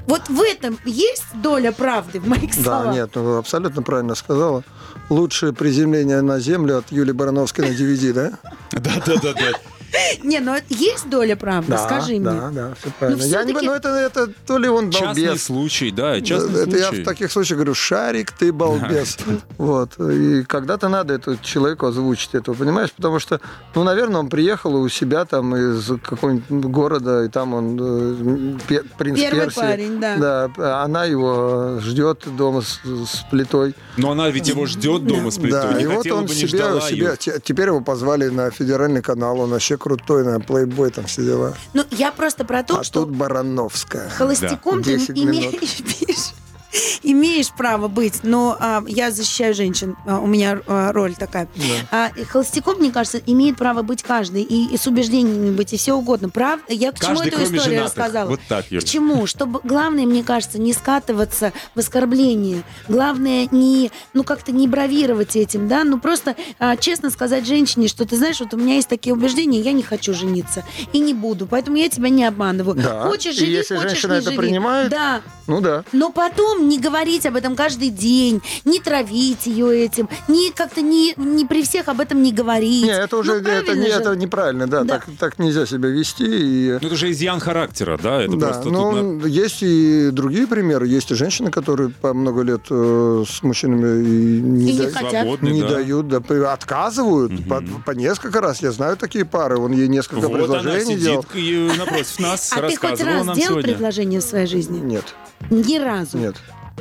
Вот в этом есть доля правды в моих Да, словах. нет, ну, вы абсолютно правильно сказала. Лучшее приземление на землю от Юлии Барановской на [LAUGHS] DVD, да? Да-да-да. [LAUGHS] Не, ну есть доля правды, Да, скажи да, мне. да, все правильно. Я не понимаю, это, это то ли он Частный балбес. случай, да, частный это я случай. в таких случаях говорю, шарик, ты балбес. Вот. И когда-то надо эту человеку озвучить этого, понимаешь? Потому что, ну, наверное, он приехал у себя там из какого-нибудь города, и там он э, пе- принц Первый Персии. парень, да. Да, она его ждет дома с, с плитой. Но она ведь его ждет дома с плитой. Да, Не и вот он бы, не себя, ждала себя ее. те- теперь его позвали на федеральный канал, он вообще крутой, на плейбой там все дела. Ну, я просто про то, а что тут Барановская. холостяком ты 10 имеешь, [LAUGHS] [LAUGHS] имеешь право быть, но а, я защищаю женщин, а, у меня а, роль такая. А, и холостяком, мне кажется, имеет право быть каждый, и, и с убеждениями быть, и все угодно. Правда? Я к чему Каждый, эту кроме историю женатых. рассказала? Вот так, Юля. К чему? Чтобы главное, мне кажется, не скатываться в оскорбление. Главное не, ну как-то не бравировать этим, да, ну просто а, честно сказать женщине, что ты знаешь, вот у меня есть такие убеждения, я не хочу жениться и не буду, поэтому я тебя не обманываю. Да. Хочешь И живи, если хочешь женщина не это живи. принимает, Да. Ну да. Но потом не говорить об этом каждый день, не травить ее этим, не как-то не, не при всех об этом не говорить. Не, это уже Ну, это, не, это неправильно, да, Да. Так, так нельзя себя вести. И... Ну, это же изъян характера, да? Это Да, просто тут но на- есть и другие примеры. Есть и женщины, которые по много лет э, с мужчинами и не, И не да- хотят. свободны, не да. дают, да, отказывают по, по несколько раз. Я знаю такие пары, он ей несколько Вот она предложений сидит делал. и напротив нас, А ты хоть раз делал сегодня. предложение в своей жизни? Нет, Ни разу. нет,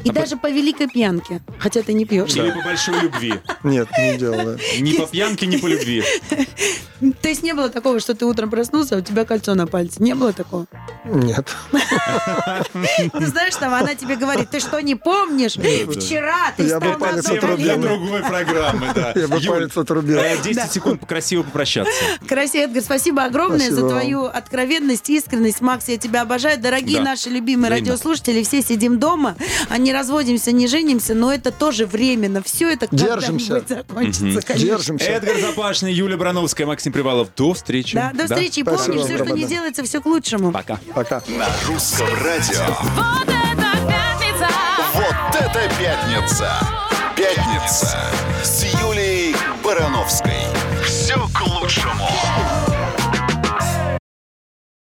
И даже по великой пьянке. Хотя ты не пьешь. Или по большой любви. нет, не делал. да. Ни по пьянке, ни по любви. [LAUGHS] То есть не было такого, что ты утром проснулся, а у тебя кольцо на пальце. Не было такого? Нет. [LAUGHS] Ты знаешь, там она тебе говорит, ты что, не помнишь? Вчера ты Я бы палец отрубил. Другой программы, да. Я бы палец отрубил. э, 10 секунд [LAUGHS] красиво попрощаться. Красив, Эдгар, спасибо огромное за твою откровенность, искренность. Макс, я тебя обожаю. Дорогие наши любимые радиослушатели, все сидим дома, а не разводимся, не женимся, но это тоже временно. Все это Держимся. когда-нибудь [LAUGHS] закончится, конечно. Держимся. Эдгар Запашный, Юлия Брановская, Максим Привалов. До встречи. Да, до встречи. И Спасибо помни, вам, все, что не делается, все к лучшему. Пока. Пока. На русском радио. Вот это пятница! Вот это пятница! Пятница с Юлией Барановской.